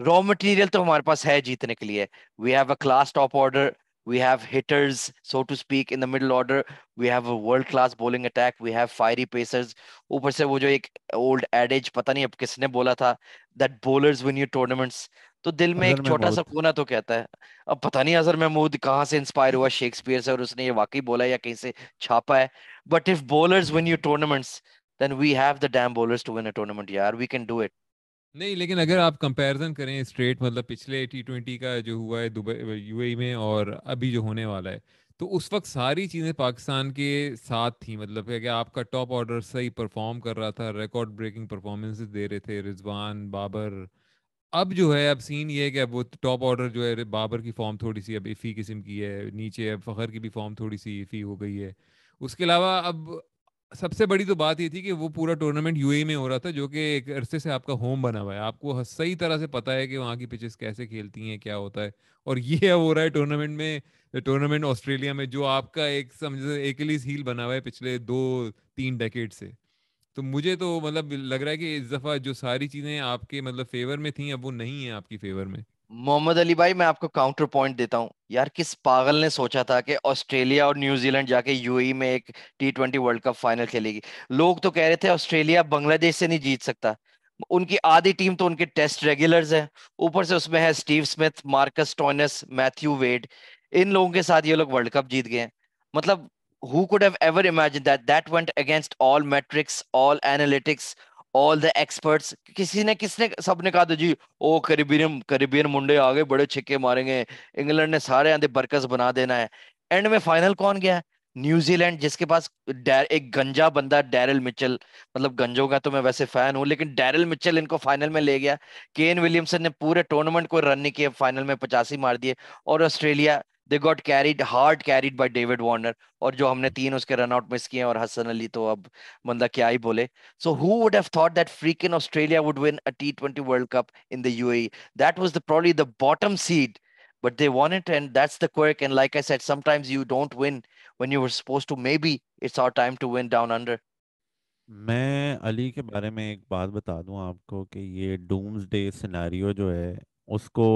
را مٹیریل تو ہمارے پاس ہے جیتنے کے لیے we have a class top order we have hitters so to speak in the middle order we have a world class bowling attack we have fiery pacers اوپر سے وہ جو ایک اولڈ ایڈیج پتہ نہیں اب کس نے بولا تھا that bowlers win you tournaments تو دل میں ایک چھوٹا سا کونا تو کہتا ہے۔ اب پتہ نہیں اظہر محمود کہاں سے انسپائر ہوا شیکسپیئر سے اور اس نے یہ واقعی بولا یا کہیں سے چھاپا ہے۔ But if bowlers win you tournaments then we have the damn bowlers to win a tournament یار وی کین ڈو اٹ نہیں لیکن اگر آپ کمپیرزن کریں اسٹریٹ مطلب پچھلے ٹی ٹوینٹی کا جو ہوا ہے دبئی یو اے میں اور ابھی جو ہونے والا ہے تو اس وقت ساری چیزیں پاکستان کے ساتھ تھیں۔ مطلب کہ آپ کا ٹاپ آرڈر صحیح پرفارم کر رہا تھا ریکارڈ بریکنگ پرفارمنس دے رہے تھے رضوان بابر اب جو ہے، اب سین یہ ہے کہ اب وہ ٹاپ آرڈر جو ہے، بابر کی فارم تھوڑی سی اب افی قسم کی ہے، نیچے اب فخر کی بھی فارم تھوڑی سی افی ہو گئی ہے۔ اس کے علاوہ اب سب سے بڑی تو بات یہ تھی کہ وہ پورا ٹورنامنٹ یو اے میں ہو رہا تھا، جو کہ ایک عرصے سے آپ کا ہوم بنا ہوا ہے۔ آپ کو صحیح طرح سے پتا ہے کہ وہاں کی پچز کیسے کھیلتی ہیں، کیا ہوتا ہے۔ اور یہ اب ہو رہا ہے ٹورنامنٹ میں ٹورنامنٹ آسٹریلیا میں، جو آپ کا ایک سمجھ ایکلیس ہیل بنا ہوا ہے پچھلے دو، تین ڈیکیڈ سے۔ تو مجھے تو مطلب لگ رہا ہے کہ اس دفعہ جو ساری چیزیں آپ کے مطلب فیور میں تھیں، اب وہ نہیں ہیں آپ کی فیور میں۔ محمد علی بھائی، میں آپ کو کاؤنٹر پوائنٹ دیتا ہوں۔ یار، کس پاگل نے سوچا تھا کہ آسٹریلیا اور نیوزی لینڈ جا کے یو ای میں ایک T twenty World Cup final کھیلے گی؟ لوگ تو کہہ رہے تھے آسٹریلیا بنگلہ دیش سے نہیں جیت سکتا۔ ان کی آدھی ٹیم تو ان کے ٹیسٹ ریگولرز ہیں۔ اوپر سے اس میں ہے Steve Smith Marcus Stoinis Matthew Wade ان لوگوں کے ساتھ یہ لوگ ورلڈ کپ جیت گئے ہیں۔ مطلب who could have ever imagined that that went against all metrics all analytics all the experts? کسی نے کس نے سب نے کہا تھا جی او کریبین کریبین منڈے آگے بڑے چھکے ماریں گے انگلینڈ نے سارے آندے برکس بنا دینا ہے اینڈ میں فائنل کون گیا نیوزی لینڈ جس کے پاس ایک گنجا بندہ ڈیرل مچل مطلب گنجوں کا تو میں ویسے فین ہوں لیکن ڈیرل مچل ان کو فائنل میں لے گیا کین ولیمسن نے پورے ٹورنامنٹ کو رن نہیں کیا فائنل میں پچاسی مار دیے اور Australia they got carried hard carried by David Warner اور جو ہم نے تین اس کے رن آؤٹ مس کیے اور حسن علی تو اب بندہ کیا ہی بولے. So who would have thought that freaking Australia would win a T twenty World Cup in the U A that was the probably the bottom seed but they won it and that's the quick and like I said sometimes you don't win when you were supposed to. Maybe it's our time to win down under. میں علی کے بارے میں ایک بات بتا دوں آپ کو کہ یہ ڈومز ڈے سیناریو جو ہے اس کو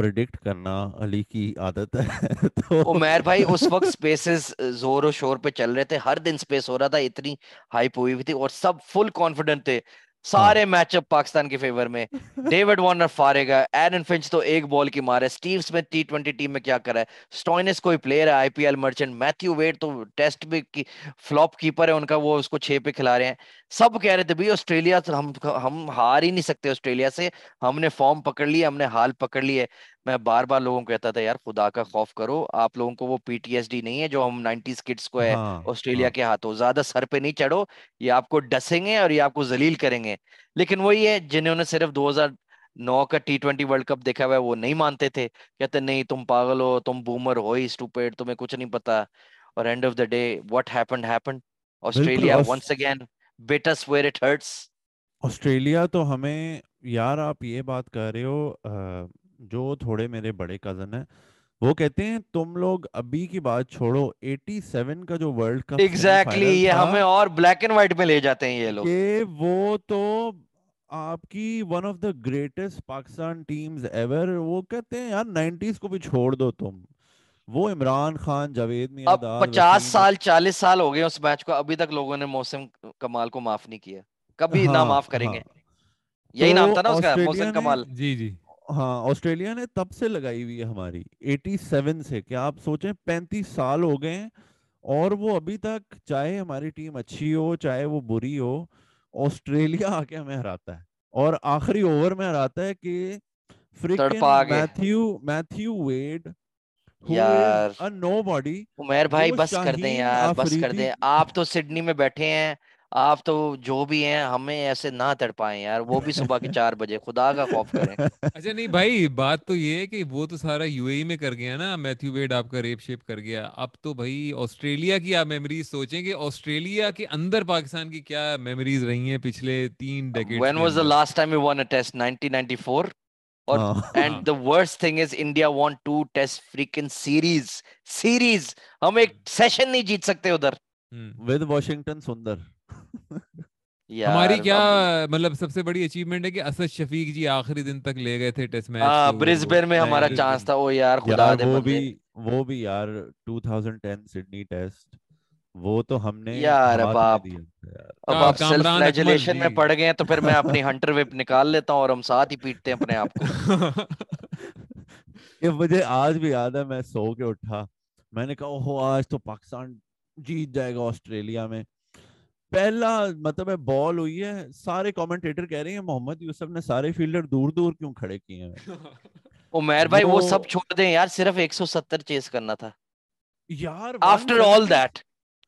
پریڈکٹ کرنا علی کی عادت ہے تو عمیر بھائی اس وقت سپیسز زور و شور پہ چل رہے تھے ہر دن سپیس ہو رہا تھا اتنی ہائپ ہوئی ہوئی تھی اور سب فل کانفیڈنٹ تھے سارے میچ اپ پاکستان کے فیور میں۔ ڈیوڈ وارنر فارے گا ایرن فنچ تو ایک بال کی مار ہے۔ Steve Smith T twenty team میں کیا کرا ہے؟ سٹوائنس کوئی پلیئر ہے I P L merchant Matthew Wade تو ٹیسٹ بھی فلوپ کیپر ہے ان کا وہ اس کو چھ پہ کھلا رہے ہیں۔ سب کہہ رہے تھے بھائی آسٹریلیا ہم ہم ہار ہی نہیں سکتے آسٹریلیا سے۔ ہم نے فارم پکڑ لی ہم نے حال پکڑ لی ہے۔ میں بار بار لوگوں کو کہتا تھا یار خدا کا خوف کرو آپ لوگوں کو وہ پی ٹی ایس ڈی نہیں ہے جو ہم نائنٹیز کڈس کو ہے ہاں، آسٹریلیا ہاں۔ کے ہاتھوں۔ زیادہ سر پہ نہیں چڑھو یہ آپ کو ڈسیں گے اور یہ آپ کو ذلیل کریں گے۔ لیکن وہی ہے جنہوں نے صرف دو ہزار نو کا ٹی ٹوینٹی ورلڈ کپ دیکھا ہوا ہے وہ نہیں مانتے تھے۔ کہتے نہیں تم پاگل ہو تم بومر ہو ہی اسٹوپیڈ تمہیں کچھ نہیں پتا۔ اور end of the day what happened happened Australia once again beats where it hurts Australia تو ہمیں یار آپ یہ بات کر رہے ہو جو تھوڑے میرے بڑے کزن ہیں وہ کہتے ہیں تم لوگ ابھی کی بات چھوڑو ایٹی سیون کا جو ورلڈ کپ ایگزیکٹلی یہ ہمیں اور بلیک اینڈ وائٹ میں لے جاتے ہیں یہ لوگ۔ کہ وہ تو آپ کی one of the greatest Pakistan teams ever وہ کہتے ہیں یار نائنٹیز کو بھی چھوڑ دو تم۔ وہ عمران خان جاوید میں اب پچاس سال چالیس سال ہو گئے اس میچ کو ابھی تک لوگوں نے موسم کمال کو معاف نہیں کیا۔ کبھی نہ معاف کریں گے۔ یہی نام تھا نا اس کا موسم کمال۔ جی جی۔ ہاں آسٹریلیا نے تب سے لگائی ہوئی ہے ہماری ایٹی سیون سے کیا آپ سوچیں پینتیس سال ہو گئے ہیں اور وہ ابھی تک چاہے ہماری ٹیم اچھی ہو چاہے وہ بری ہو آسٹریلیا [LAUGHS] آ کے ہمیں ہراتا ہے اور آخری اوور میں ہراتا ہے کہ میتھیو میتھیو ویڈ یار نو باڈی عمیر بھائی بس کر دیں یار بس کر دیں۔ آپ تو سڈنی میں بیٹھے ہیں۔ آپ تو جو بھی ہیں ہمیں ایسے نہ تڑ پائیں یار وہ بھی صبح کے چار بجے خدا کا خوف کریں۔ اچھا نہیں بھائی بات تو یہ ہے کہ وہ تو سارا یو اے میں کر گیا نا میتھیو ویڈ آپ کا ریپ شیپ کر گیا۔ اب تو بھائی آسٹریلیا کی آپ میموریز سوچیں کہ آسٹریلیا کے اندر پاکستان کی کیا میموریز رہی ہیں پچھلے تین decade when was the last time you won a test 1994 اور and the worst thing is India want to test freaking series series ہم ایک سیشن نہیں جیت سکتے ادھر۔ ود واشنگٹن سندر [LAUGHS] ہماری کیا مطلب سب سے بڑی اچیومنٹ ہے کہ اسد شفیق جی آخری دن تک لے گئے تھے ٹیسٹ میچ ہاں برسبین میں ہمارا چانس تھا وہ یار خدا دے وہ بھی وہ بھی یار 2010 سڈنی ٹیسٹ وہ تو ہم نے یار اب آپ اب آپ سیلف فلیجلیشن میں پڑ گئے ہیں تو پھر میں [LAUGHS] اپنی ہنٹر ویپ نکال لیتا ہوں اور ہم ساتھ ہی پیٹتے ہیں اپنے آپ کو۔ یہ مجھے آج بھی یاد ہے میں سو کے اٹھا۔ میں نے کہا اوہو آج تو پاکستان جیت جائے گا آسٹریلیا میں۔ پہلا مطلب ہے بال ہوئی ہے سارے کامنٹیٹر کہہ رہے ہیں محمد یوسف نے سارے فیلڈر دور دور کیوں کھڑے کیے ہیں؟ [LAUGHS] عمیر بھائی وہ سب چھوڑ دیں یار صرف 170 چیز کرنا تھا۔ یار after all that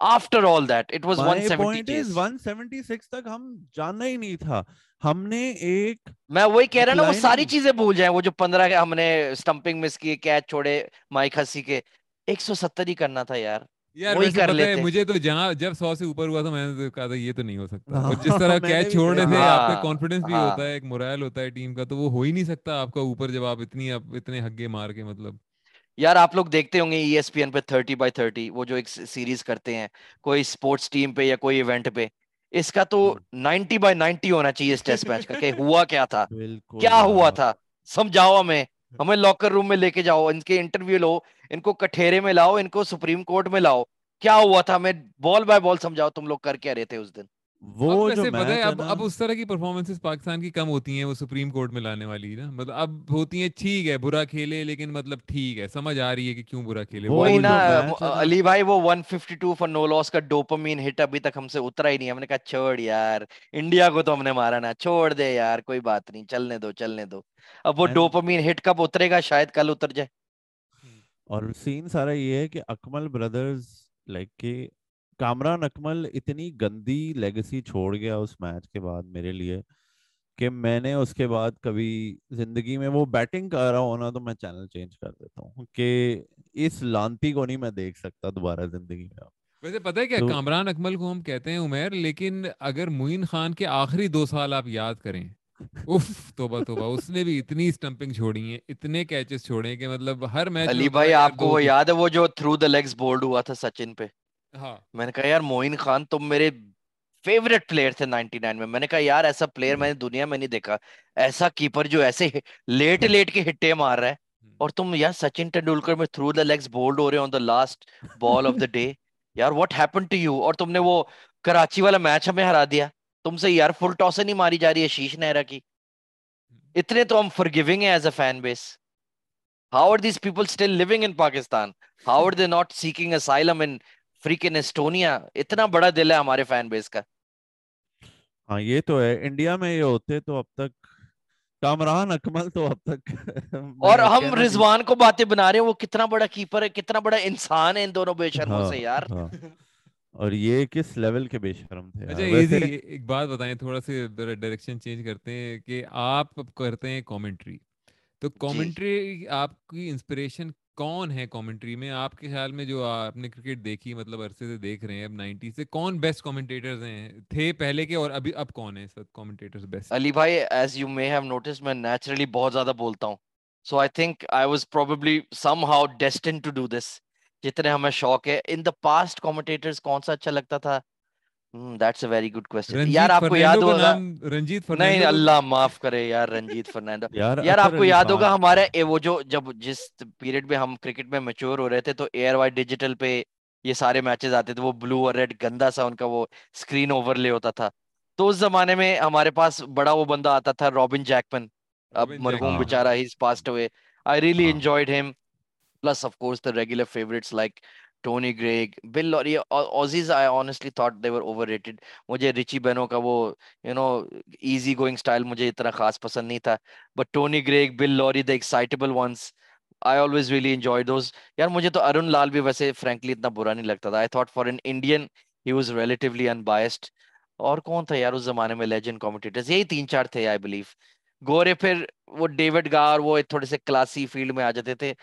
after all that it was 170 176 تک ہم جاننا ہی نہیں تھا۔ ہم نے ایک میں وہی کہہ رہا نا وہ ساری چیزیں بھول جائیں۔ وہ جو 15 ہم نے سٹمپنگ مس کی کیچ چھوڑے مائک ہسی کے 170 ہی کرنا تھا یار۔ یار ویسے پتہ ہے مجھے تو جہاں جب سو سے اوپر ہوا تھا میں نے کہا تھا یہ تو نہیں ہو سکتا اور جس طرح کیچ چھوڑ رہے تھے آپ پہ کانفیڈنس بھی ہوتا ہے ایک مرائل ہوتا ہے ٹیم کا تو وہ ہو ہی نہیں سکتا آپ کا اوپر جب آپ اتنی اتنے ہگے مار کے مطلب یار آپ لوگ دیکھتے ہوں گے ای ایس پی این پہ تھرٹی بائی تھرٹی وہ جو ایک سیریز کرتے ہیں کوئی اسپورٹس ٹیم پہ یا کوئی ایونٹ پہ اس کا تو نائنٹی بائی نائنٹی ہونا چاہیے اس ٹیسٹ میچ کا کہ ہوا کیا تھا کیا ہوا تھا سمجھاؤ ہمیں ہمیں لاکر روم میں لے کے جاؤ، ان کے انٹرویو لو، ان کو کٹھیرے میں لاؤ، ان کو سپریم کورٹ میں لاؤ۔ کیا ہوا تھا؟ میں بال بائی بال سمجھاؤ تم لوگ کر کے رہے تھے اس دن۔ وہ جو اب اب اس طرح کی پرفارمنس پاکستان کی کم ہوتی ہیں وہ سپریم کورٹ میں لانے والی نا۔ مطلب اب ہوتی ہیں ٹھیک ہے برا کھیلے لیکن مطلب ٹھیک ہے سمجھ آ رہی ہے کہ کیوں برا کھیلے۔ وہی نا علی بھائی وہ 152 فار نو لاس کا ڈوپامین ہٹ ابھی تک ہم سے اترا ہی نہیں۔ ہم نے کہا چھوڑ یار انڈیا کو تو ہم نے مارا نا چھوڑ دے یار کوئی بات نہیں چلنے دو چلنے دو۔ اب وہ ڈوپامین ہٹ کب اترے گا؟ شاید کل اتر جائے۔ اور سین سارا یہ ہے کہ اکمل بردرز لائک کہ کامران اکمل اتنی گندی لیگسی چھوڑ گیا اس میچ کے بعد میرے لیے کہ میں نے اس کے بعد کبھی زندگی میں وہ بیٹنگ کر رہا ہونا تو میں چینل چینج کر دیتا ہوں کہ اس لانتی کو نہیں میں دیکھ سکتا دوبارہ زندگی میں ویسے پتہ ہے کیا کامران اکمل کو ہم کہتے ہیں عمیر لیکن اگر معین خان کے آخری دو سال آپ یاد کریں اف توبہ توبہ اس نے بھی اتنی سٹمپنگ چھوڑی ہیں اتنے کیچز چھوڑے ہیں کہ مطلب ہر میچ علی بھائی آپ کو وہ یاد ہے وہ جو تھرو دا لیگز بولڈ ہوا تھا سچن پہ۔ میں نے کہا یار معین خان تم میرے فیوریٹ پلیئر تھے نائنٹی نائن میں۔ میں نے کہا یار ایسا پلیئر میں نے دنیا میں نہیں دیکھا۔ ایسا کیپر جو ایسے لیٹ لیٹ کے ہٹے مار رہا ہے۔ اور تم یار سچن ٹینڈولکر میں تھرو دا لیگز بولڈ ہو رہے on the last ball of the day یار واٹ ہیپن ٹو یو اور تم نے وہ کراچی والا میچ ہمیں ہرا دیا۔ تم سے یار فل ٹاس نہیں ماری جا رہی ہے شیش نہرا کی۔ اتنے تو ہم فر گیونگ ہیں as a fan base how are these people still living in Pakistan how are they not seeking asylum in freaking Estonia اتنا بڑا دل ہے ہمارے فین بیس کا۔ ہاں یہ تو ہے۔ انڈیا میں یہ ہوتے تو اب تک کامران اکمل تو اب تک۔ اور ہم رضوان کو باتیں بنا رہے ہیں وہ کتنا بڑا کیپر ہے کتنا بڑا انسان ہے ان دونوں بے شرموں ہاں، سے یار۔ ہاں۔ اور یہ کس لیول کے بے شرم تھے اچھا ایزی ایک بات بتائیں تھوڑا سا ڈائریکشن چینج کرتے ہیں کہ آپ کرتے ہیں کامنٹری تو کامنٹری آپ کی انسپریشن کون ہے کامنٹری میں؟ آپ کے خیال میں جو آپ نے کرکٹ دیکھی مطلب عرصے سے دیکھ رہے ہیں، اب نائنٹی سے کون بیسٹ کامنٹیٹرز ہیں؟ تھے پہلے کے اور ابھی، اب کون ہیں سر کامنٹیٹرز بیسٹ علی بھائی as you may have noticed میں نیچرلی بہت زیادہ بولتا ہوں۔ So I think I was probably somehow destined to do this جتنے ہمیں شوق ہے۔ ان دا پاسٹ کامنٹیٹرز کون سا اچھا لگتا تھا؟ That's a very good question یار آپ کو یاد ہوگا رنجیت نہیں اللہ معاف کرے یار رنجیت فرنینڈو یار آپ کو یاد ہوگا ہمارے وہ جو جب جس پیریڈ میں ہم کرکٹ میں میچور ہو رہے تھے تو ایئر وائی ڈیجیٹل پہ یہ سارے میچز آتے تھے وہ بلو اور ریڈ گندا سا ان کا وہ اسکرین اوور لے ہوتا تھا تو اس زمانے میں ہمارے پاس بڑا وہ بندہ آتا تھا رابن جیکمن اب مرحوم بےچارا ہی پاسڈ ہوئے آئی ریئلی انجوائڈ ہم plus of course the regular favourites like Tony Greig Bill اور یہ Aussies I honestly thought they were overrated مجھے رچی بینو کا وہ you know easy going style مجھے اتنا خاص پسند نہیں تھا. But Tony Greig Bill Lawry the excitable ones I always really enjoy those یار مجھے تو ارون لال بھی ویسے فرینکلی اتنا برا نہیں لگتا تھا. I thought for an Indian he was relatively unbiased اور کون تھا یار اس زمانے میں لیجنڈ کامپٹیٹرز یہی تین چار تھے آئی بلیو گورے پھر وہ ڈیوڈ گار وہ تھوڑے سے کلاسی فیلڈ میں آ جاتے تھے۔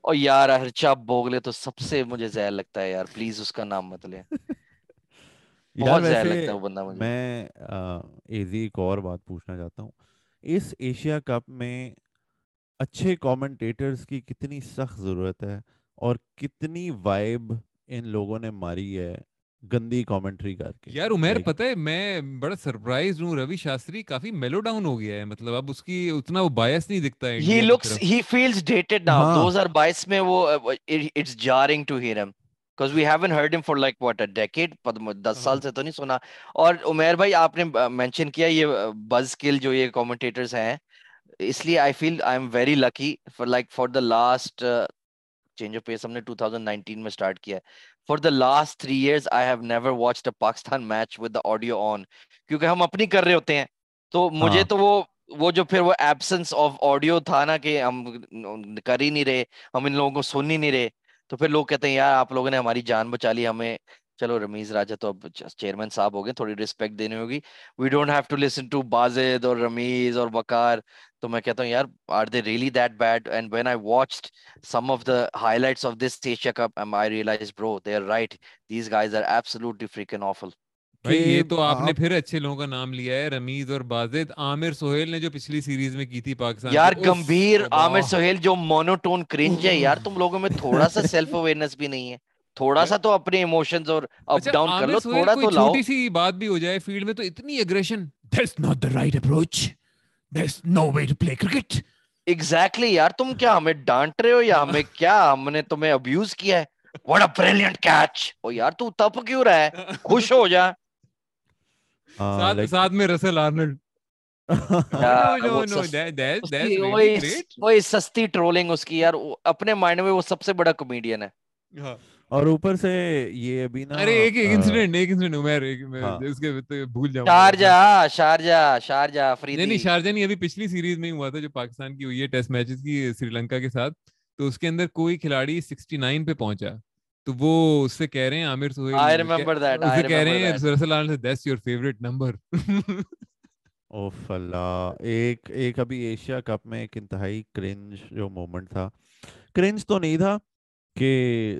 اور یار ہرچا بوگلے تو سب سے مجھے زہر لگتا ہے یار پلیز اس کا نام مت لے [LAUGHS] بہت زہر لگتا ہے وہ بندہ مجھے۔ میں ایزی ایک اور بات پوچھنا چاہتا ہوں۔ اس ایشیا کپ میں اچھے کامنٹیٹرز کی کتنی سخت ضرورت ہے اور کتنی وائب ان لوگوں نے ماری ہے؟ گندی کامنٹری کر کے۔ یار عمیر پتہ ہے میں بڑا سرپرائز ہوں روی شاستری کافی میلو ڈاؤن ہو گیا ہے۔ مطلب اب اس کی اتنا وہ بایس نہیں دکھتا ہے he looks he feels dated now 2022 میں وہ اٹس جارنگ ٹو ہیئر ہم because we haven't heard him for like what a decade? دس سال سے تو نہیں سنا۔ اور عمیر بھائی آپ نے مینشن کیا یہ بز کل جو یہ کامنٹیٹرز ہیں۔ اس لیے I feel I am very lucky for like for the last change of pace ہم نے 2019 میں اسٹارٹ کیا ہے۔ For the last three years I have never watch the Pakistan match with the audio on کیونکہ ہم اپنی کر رہے ہوتے ہیں تو مجھے تو وہ وہ جو پھر وہ ایبسنس آف آڈیو تھا نا کہ ہم کر ہی نہیں رہے ہم ان لوگوں کو سن ہی نہیں رہے تو پھر لوگ کہتے ہیں یار آپ لوگوں نے ہماری جان بچا لی ہمیں چلو رمیز راجا تو اب چیئرمین صاحب ہو گئے تھوڑی رسپیکٹ دینی ہوگی۔ We don't have to listen to Bazid اور رمیز اور بکار تو میں کہتا ہوں یار are they really that bad and when I watched some of the highlights of this Asia Cup I realise bro they are right these guys are absolutely freaking awful بھائی یہ تو آپ نے پھر اچھے لوگوں کا نام لیا ہے رمیز اور بازد عامر سہیل نے جو پچھلی سیریز میں کی تھی پاکستان یار گمبھیر عامر سہیل جو مونوٹون کرنج ہے یار تم لوگوں میں تھوڑا سا [LAUGHS] سیلف اویئرنس بھی نہیں ہے۔ تھوڑا سا تو اپنے ایموشنز اور اپ ڈاؤن کر لو تھوڑا تو لاؤ۔ چھوٹی سی بات بھی ہو جائے فیلڈ میں تو اتنی aggression that's not the right approach that's no way to play cricket exactly یار تم کیا ہمیں ڈانٹ رہے ہو یا ہمیں [LAUGHS] کیا؟ ہم نے تمہیں ابیوز کیا ہے۔ واٹ ا بریلینٹ کیچ او یار تو تپ کیوں رہا ہے؟ خوش ہو جا۔ [LAUGHS] ساتھ میں رسل آرنلڈ وہی سستی ٹرولنگ اس کی یار۔ اپنے مائنڈ میں وہ سب سے بڑا کمیڈین ہے۔ اور اوپر سے یہ ابھی نا ارے ایک انسیڈنٹ ایک انسیڈنٹ عمر ایک اس کے بھول جاؤں شارجہ شارجہ شارجہ افریدی نہیں نہیں شارجہ نہیں ابھی پچھلی سیریز میں ہوا تھا جو پاکستان کی ہوئی ہے ٹیسٹ میچز کی سری لنکا کے ساتھ۔ تو اس کے اندر کوئی کھلاڑی 69 پہ پہنچا۔ تو وہ اس سے کہہ رہے ہیں Aamir Sohail I remember that اسے کہہ رہے ہیں Russell Arnold that's your favourite number of اللہ ایک ایک ابھی ایشیا کپ میں ایک انتہائی کرنج جو مومنٹ تھا۔ کرنج تو نہیں تھا کہ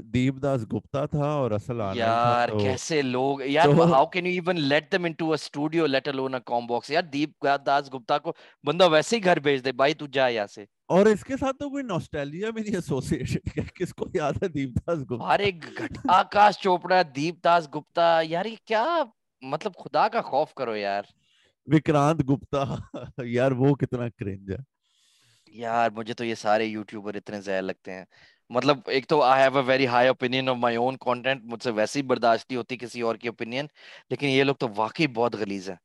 دیپ داس گپتا تھا اور اصل آنر یار کیسے لوگ یار how can you even let them into a studio let alone a comm box یار دیپ داس گپتا کو بندہ ویسے ہی گھر بھیج دے بھائی تو جا یہاں سے۔ اور اس کے ساتھ تو کوئی نوسٹیلیا بھی نہیں [LAUGHS] ایسوسیٹڈ ہے کس کو یاد ہے دیپ داس گپتا؟ ارے آکاش چوپڑا دیپ داس گپتا یار یہ کیا مطلب خدا کا خوف کرو یار۔ وکرانت گپتا [LAUGHS] یار وہ کتنا کرنج ہے۔ یار مجھے تو یہ سارے یوٹیوبر اتنے زہر لگتے ہیں۔ مطلب ایک تو I have a very high opinion of my own content مجھ سے ویسے ہی برداشت نہیں ہوتی کسی اور کی اوپینین لیکن یہ لوگ تو واقعی بہت غلیظ ہیں۔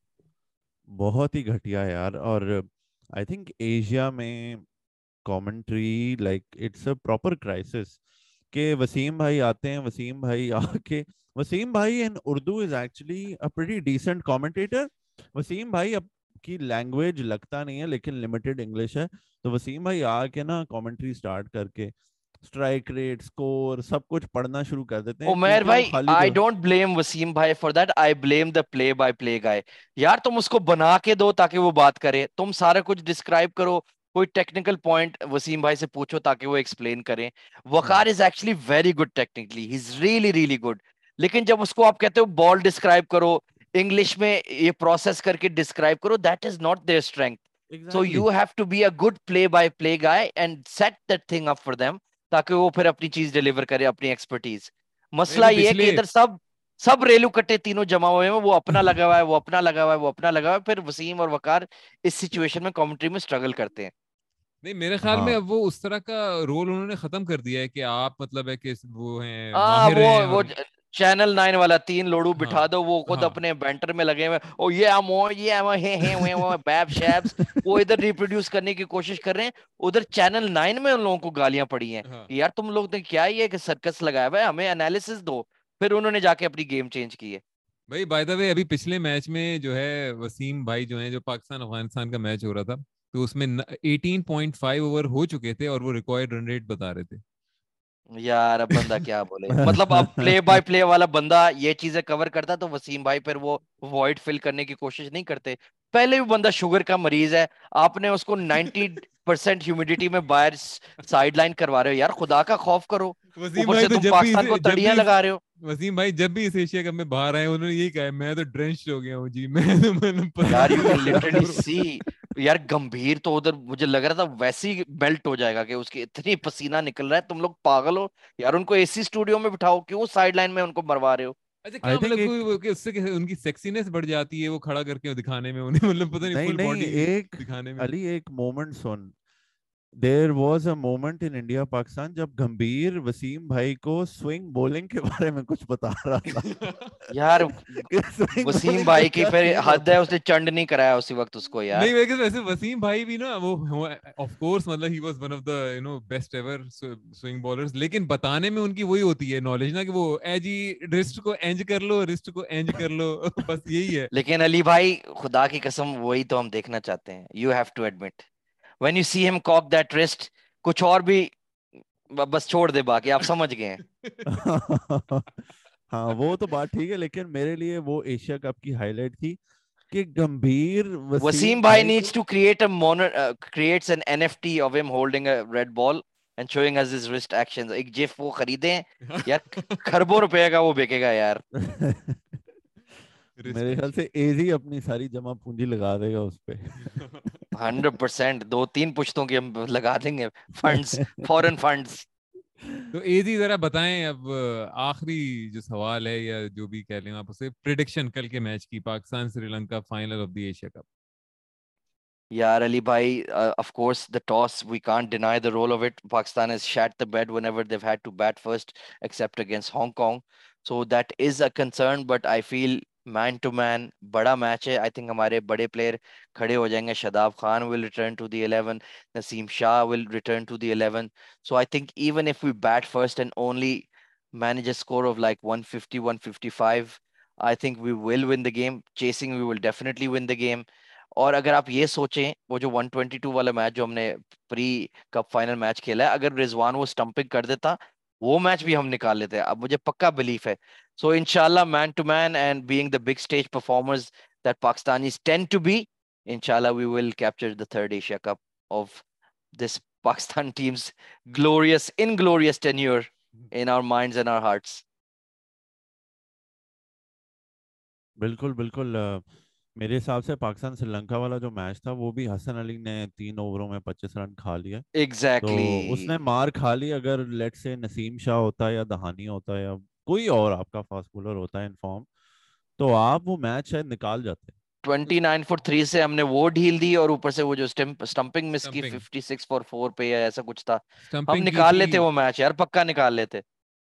بہت ہی گھٹیا یار، اور آئی تھنک ایشیا میں commentary like it's a proper crisis کہ وسیم بھائی آتے ہیں، وسیم بھائی آ کے، وسیم بھائی in Urdu is actually a pretty decent commentator Wasim بھائی اب کی لینگویج لگتا نہیں ہے، لیکن لمیٹڈ انگلش ہے۔ تو وسیم بھائی آ کے نا کامنٹری سٹارٹ کر کے سٹرائک ریٹ سکور سب کچھ پڑھنا شروع کر دیتے ہیں عمر بھائی آئی ڈونٹ بلیم وسیم بھائی for that I blame the play by play guy یار تم اس کو بنا کے دو تاکہ وہ بات کرے۔ تم سارا کچھ ڈسکرائب کرو کوئی ٹیکنیکل پوائنٹ وسیم بھائی سے پوچھو تاکہ وہ ایکسپلین کریں۔ Waqar is actually very good technically he is really really good لیکن جب اس کو آپ کہتے ہو بال ڈسکرائب کرو انگلش میں یہ پروسیس کر کے ڈسکرائب کرو that is not their strength so you have to be a good play by play guy and set that thing up for them تاکہ وہ پھر اپنی چیز ڈیلیور کرے اپنی ایکسپرٹیز مسئلہ یہ ہے کہ ادھر سب سب ریلو کٹے تینوں جمع ہوئے ہیں وہ اپنا [LAUGHS] لگا ہوا ہے وہ اپنا لگا ہوا ہے وہ اپنا لگا ہوا ہے پھر وسیم اور وقار اس سچویشن میں کامنٹری میں سٹرگل کرتے ہیں۔ نہیں میرے خیال میں اب وہ اس طرح کا رول انہوں نے ختم کر دیا ہے کہ آپ مطلب ہے کہ وہ ہیں وہ چینل نائن والا تین لوڑو بٹھا دو وہ خود اپنے بینٹر میں لگے ہوئے او یہ ہم بیب شیبس [LAUGHS] وہ ادھر ریپروڈیوس کرنے کی کوشش کر رہے ہیں۔ ادھر چینل نائن میں ان لوگوں کو گالیاں پڑی ہیں۔ یار تم لوگ نے کیا یہ کہ سرکس لگایا ہوا ہے؟ ہمیں انالیسس دو۔ پھر انہوں نے جا کے اپنی گیم چینج کی ہے۔ بھائی بائی دا وے ابھی پچھلے میچ میں جو ہے وسیم بھائی جو ہیں جو پاکستان افغانستان کا میچ ہو رہا تھا تو اس میں ایٹین پوائنٹ فائیو اوور ہو چکے تھے اور وہ ریکوائرڈ رن ریٹ بتا رہے تھے۔ یار اب بندہ کیا بولے؟ [LAUGHS] مطلب اب پلے بائی پلے والا بندہ یہ چیزیں کور کرتا تو وسیم بھائی پھر وہ وائڈ فل کرنے کی کوشش نہیں کرتے۔ پہلے بھی بندہ شوگر کا مریض ہے آپ نے اس کو نائنٹی پرسینٹ ہیومیڈیٹی میں باہر سائڈ لائن کروا رہے ہو۔ یار خدا کا خوف کرو۔ اوپر سے تم پاکستان کو تڑیاں لگا رہے ہو۔ وسیم بھائی جب بھی اس ایشیا کپ میں باہر آئے انہوں نے یہی کہا میں تو ڈرینچ ہو گیا ہوں جی میں یار یو کین لٹرلی سی یار گمبھیر تو ادھر مجھے لگ رہا تھا ویسی بیلٹ ہو جائے گا کہ اس کی اتنی پسینہ نکل رہا ہے تم لوگ پاگل ہو یار ان کو اے سی اسٹوڈیو میں بٹھاؤ کیوں سائڈ لائن میں ان کو مروا رہے ہو کیا اس سے ان کی سیکسینس بڑھ جاتی ہے وہ کھڑا کر کے دکھانے میں انہیں مطلب پتہ نہیں فل باڈی دکھانے میں علی ایک moment sun there was a moment in India Pakistan جب گمبھیر وسیم بھائی کو سوئنگ بولنگ کے بارے میں کچھ بتا رہا تھا یار وسیم بھائی کی پھر حد ہے اس نے چنڈ نہیں کرایا اسی وقت اس کو یار نہیں لیکن ویسے وسیم بھائی بھی نا وہ آف کورس مطلب he was one of the you know best ever swing bowlers لیکن بتانے میں ان کی وہی ہوتی ہے نالج نا کہ وہ اے جی رسٹ کو اینج کر لو رسٹ کو اینج کر لو بس یہی ہے لیکن علی بھائی خدا کی قسم وہی تو ہم دیکھنا چاہتے ہیں you have to admit when you see ہم کاک دیٹ ریسٹ کچھ اور بھی بس چھوڑ دے باقی آپ سمجھ گئے ہاں وہ تو بات ٹھیک ہے لیکن میرے لیے وہ ایشیا کپ کی ہائی لائٹ تھی کہ گمبھیر وسیم بھائی needs to create a crates N N F T of holding a red ball and showing us his actions ایک جیف وہ خریدیں یار خربوں [LAUGHS] روپے کا وہ بیکے گا یار۔ [LAUGHS] میرے خیال سے ایزی اپنی ساری جمع پونجی لگا دے گا اس پہ۔ [LAUGHS] ہنڈریڈ پرسینٹ دو تین پشتوں کی ہم لگا دیں گے۔ Funds [LAUGHS] foreign funds. تو ایزی ذرا بتائیں اب آخری جو سوال ہے یا جو بھی کہہ لیں آپ اسے پریڈکشن کل کے میچ کی Pakistan Sri Lanka final of the Asia cup. یار علی بھائی of course the toss we can't deny the role of it Pakistan has shat the bed whenever they've had to bat first except against Hong Kong so that is a concern but I feel man to man بڑا match ہے. I think ہمارے بڑے player کھڑے ہو جائیں گے. Shadab Khan will return to the eleven Naseem Shah will return to the eleven so I think even if we bat first and only manage a score of like one fifty one fifty five I think we will win the game chasing we will definitely win the game اور اگر آپ یہ سوچیں، وہ جو one twenty two والا match جو ہم نے پری کپ فائنل میچ کھیلا ہے، اگر رضوان وہ اسٹمپنگ کر دیتا وہ میچ بھی ہم نکال لیتے اب مجھے پکا بلیف ہے سو ان شاء اللہ man to man and being the big stage performers that Pakistani tend to be inshallah we will capture the third Asia Cup of this Pakistan [LAUGHS] team's glorious, inglorious tenure in our minds and our hearts. بالکل بالکل میرے حساب سے پاکستان سری لنکا والا جو match تھا وہ بھی حسن علی نے تین اووروں میں پچیس رن کھا لیا۔ exactly. تو اس نے مار کھا لی۔ اگر لیٹ سے نسیم شاہ ہوتا ہے یا دہانی ہوتا ہے یا کوئی اور آپ کا فاسٹ بولر ہوتا ہے انفارم تو آپ وہ میچ شاید نکال جاتے۔ ہیں 29 فور 3 سے ہم نے وہ ڈھیل دی اور اوپر سے وہ جو سٹمپنگ مس کی 56 فور 4 پہ یا ایسا کچھ تھا۔ ہم نکال لیتے وہ میچ یار پکا نکال لیتے۔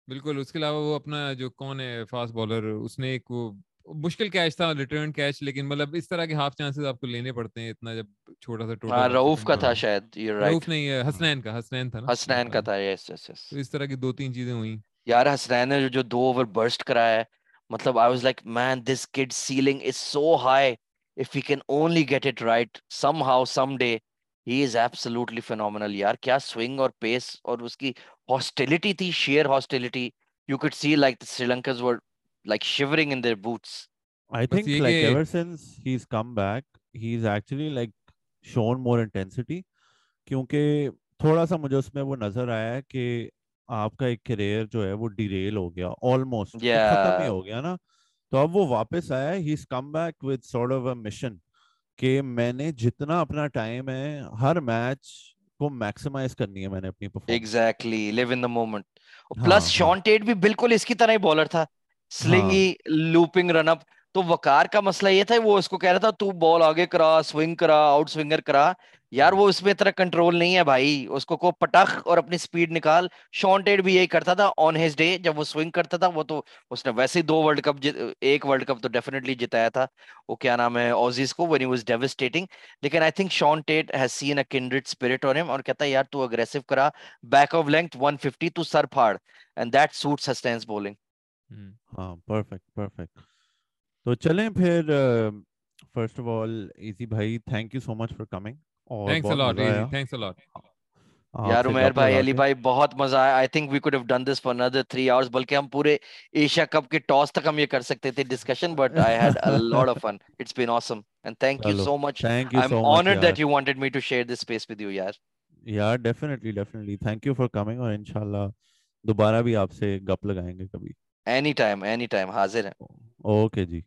بالکل اس کے علاوہ وہ اپنا جو کون ہے فاسٹ بولر اس نے ایک وہ مشکل کیچ تھا ریٹرن کیچ لیکن مطلب اس طرح کے ہاف چانسز آپ کو لینے پڑتے ہیں اتنا جب چھوٹا سا ٹوٹل ہاں رؤف کا تھا شاید رؤف نہیں ہے حسنین کا حسنین تھا نا حسنین کا۔ تھا یس یس یس اس طرح کی دو تین چیزیں ہوئیں۔ یار حسنین نے جو دو اوور برسٹ کرایا ہے مطلب I was like man this kid ceiling is so high if he can only get it right somehow some day he is یار کیا سوئنگ اور پیس اور اس کی ہاسٹیلٹی تھی sheer hostility you could see like Sri Lanka's were like shivering in their boots I think like ever since he's come back, he's actually like shown more intensity. کیونکہ تھوڑا سا مجھے اس میں وہ نظر آیا کہ آپ کا ایک کریئر جو ہے وہ ڈیریل ہو گیا آلموسٹ ختم ہی ہو گیا نا تو اب وہ واپس آیا he is come back with sort of a mission کہ میں نے جتنا اپنا ٹائم ہے ہر میچ کو میکسیمائز کرنی ہے میں نے اپنی performance exactly live in the moment plus Shaun Tait بھی بالکل اس کی طرح ہی بولر تھا سلنگی لوپنگ رن اپ تو وکار کا مسئلہ یہ تھا وہ اس کو کہہ رہا تھا تو بال آگے کرا سوئنگ کرا آؤٹ سوئنگر کرا۔ یار وہ اس میں اتنا کنٹرول نہیں ہے بھائی۔ اس کو کو پٹخ اور اپنی سپیڈ نکال۔ شونٹیڈ بھی یہی کرتا تھا آن ہز ڈے جب وہ سوئنگ کرتا تھا وہ تو اس نے ویسے ہی دو ورلڈ کپ ایک ورلڈ کپ تو ڈیفینیٹلی جتایا تھا۔ وہ کیا نام ہے اوزیز کو ون واز ڈیوسٹیٹنگ لیکن I think Shaun Tait has seen a kindred spirit on ہم اور کہتا ہے یار تو اگریسو کرا۔ بیک آف لینتھ 150 تو سر پھاڑ۔ And that suit sustained bowling ہاں پرفیکٹ پرفیکٹ تو چلیں پھر فرسٹ آف آل ایزی بھائی thank you so much for coming یار عمیر بھائی علی بھائی بہت مزہ آیا۔ I think we could have done this for another 3 hours بلکہ ہم پورے ایشیا کپ کے ٹاس تک ہم یہ کر سکتے تھے discussion but I had a lot of fun it's been awesome. And thank you so much. thank you i'm so honored much, that you wanted me to share this space with you یار۔ یار definitely definitely thank you for coming اور انشاءاللہ دوبارہ بھی آپ سے گپ لگائیں گے کبھی۔ اینی ٹائم اینی ٹائم حاضر ہیں۔ اوکے جی۔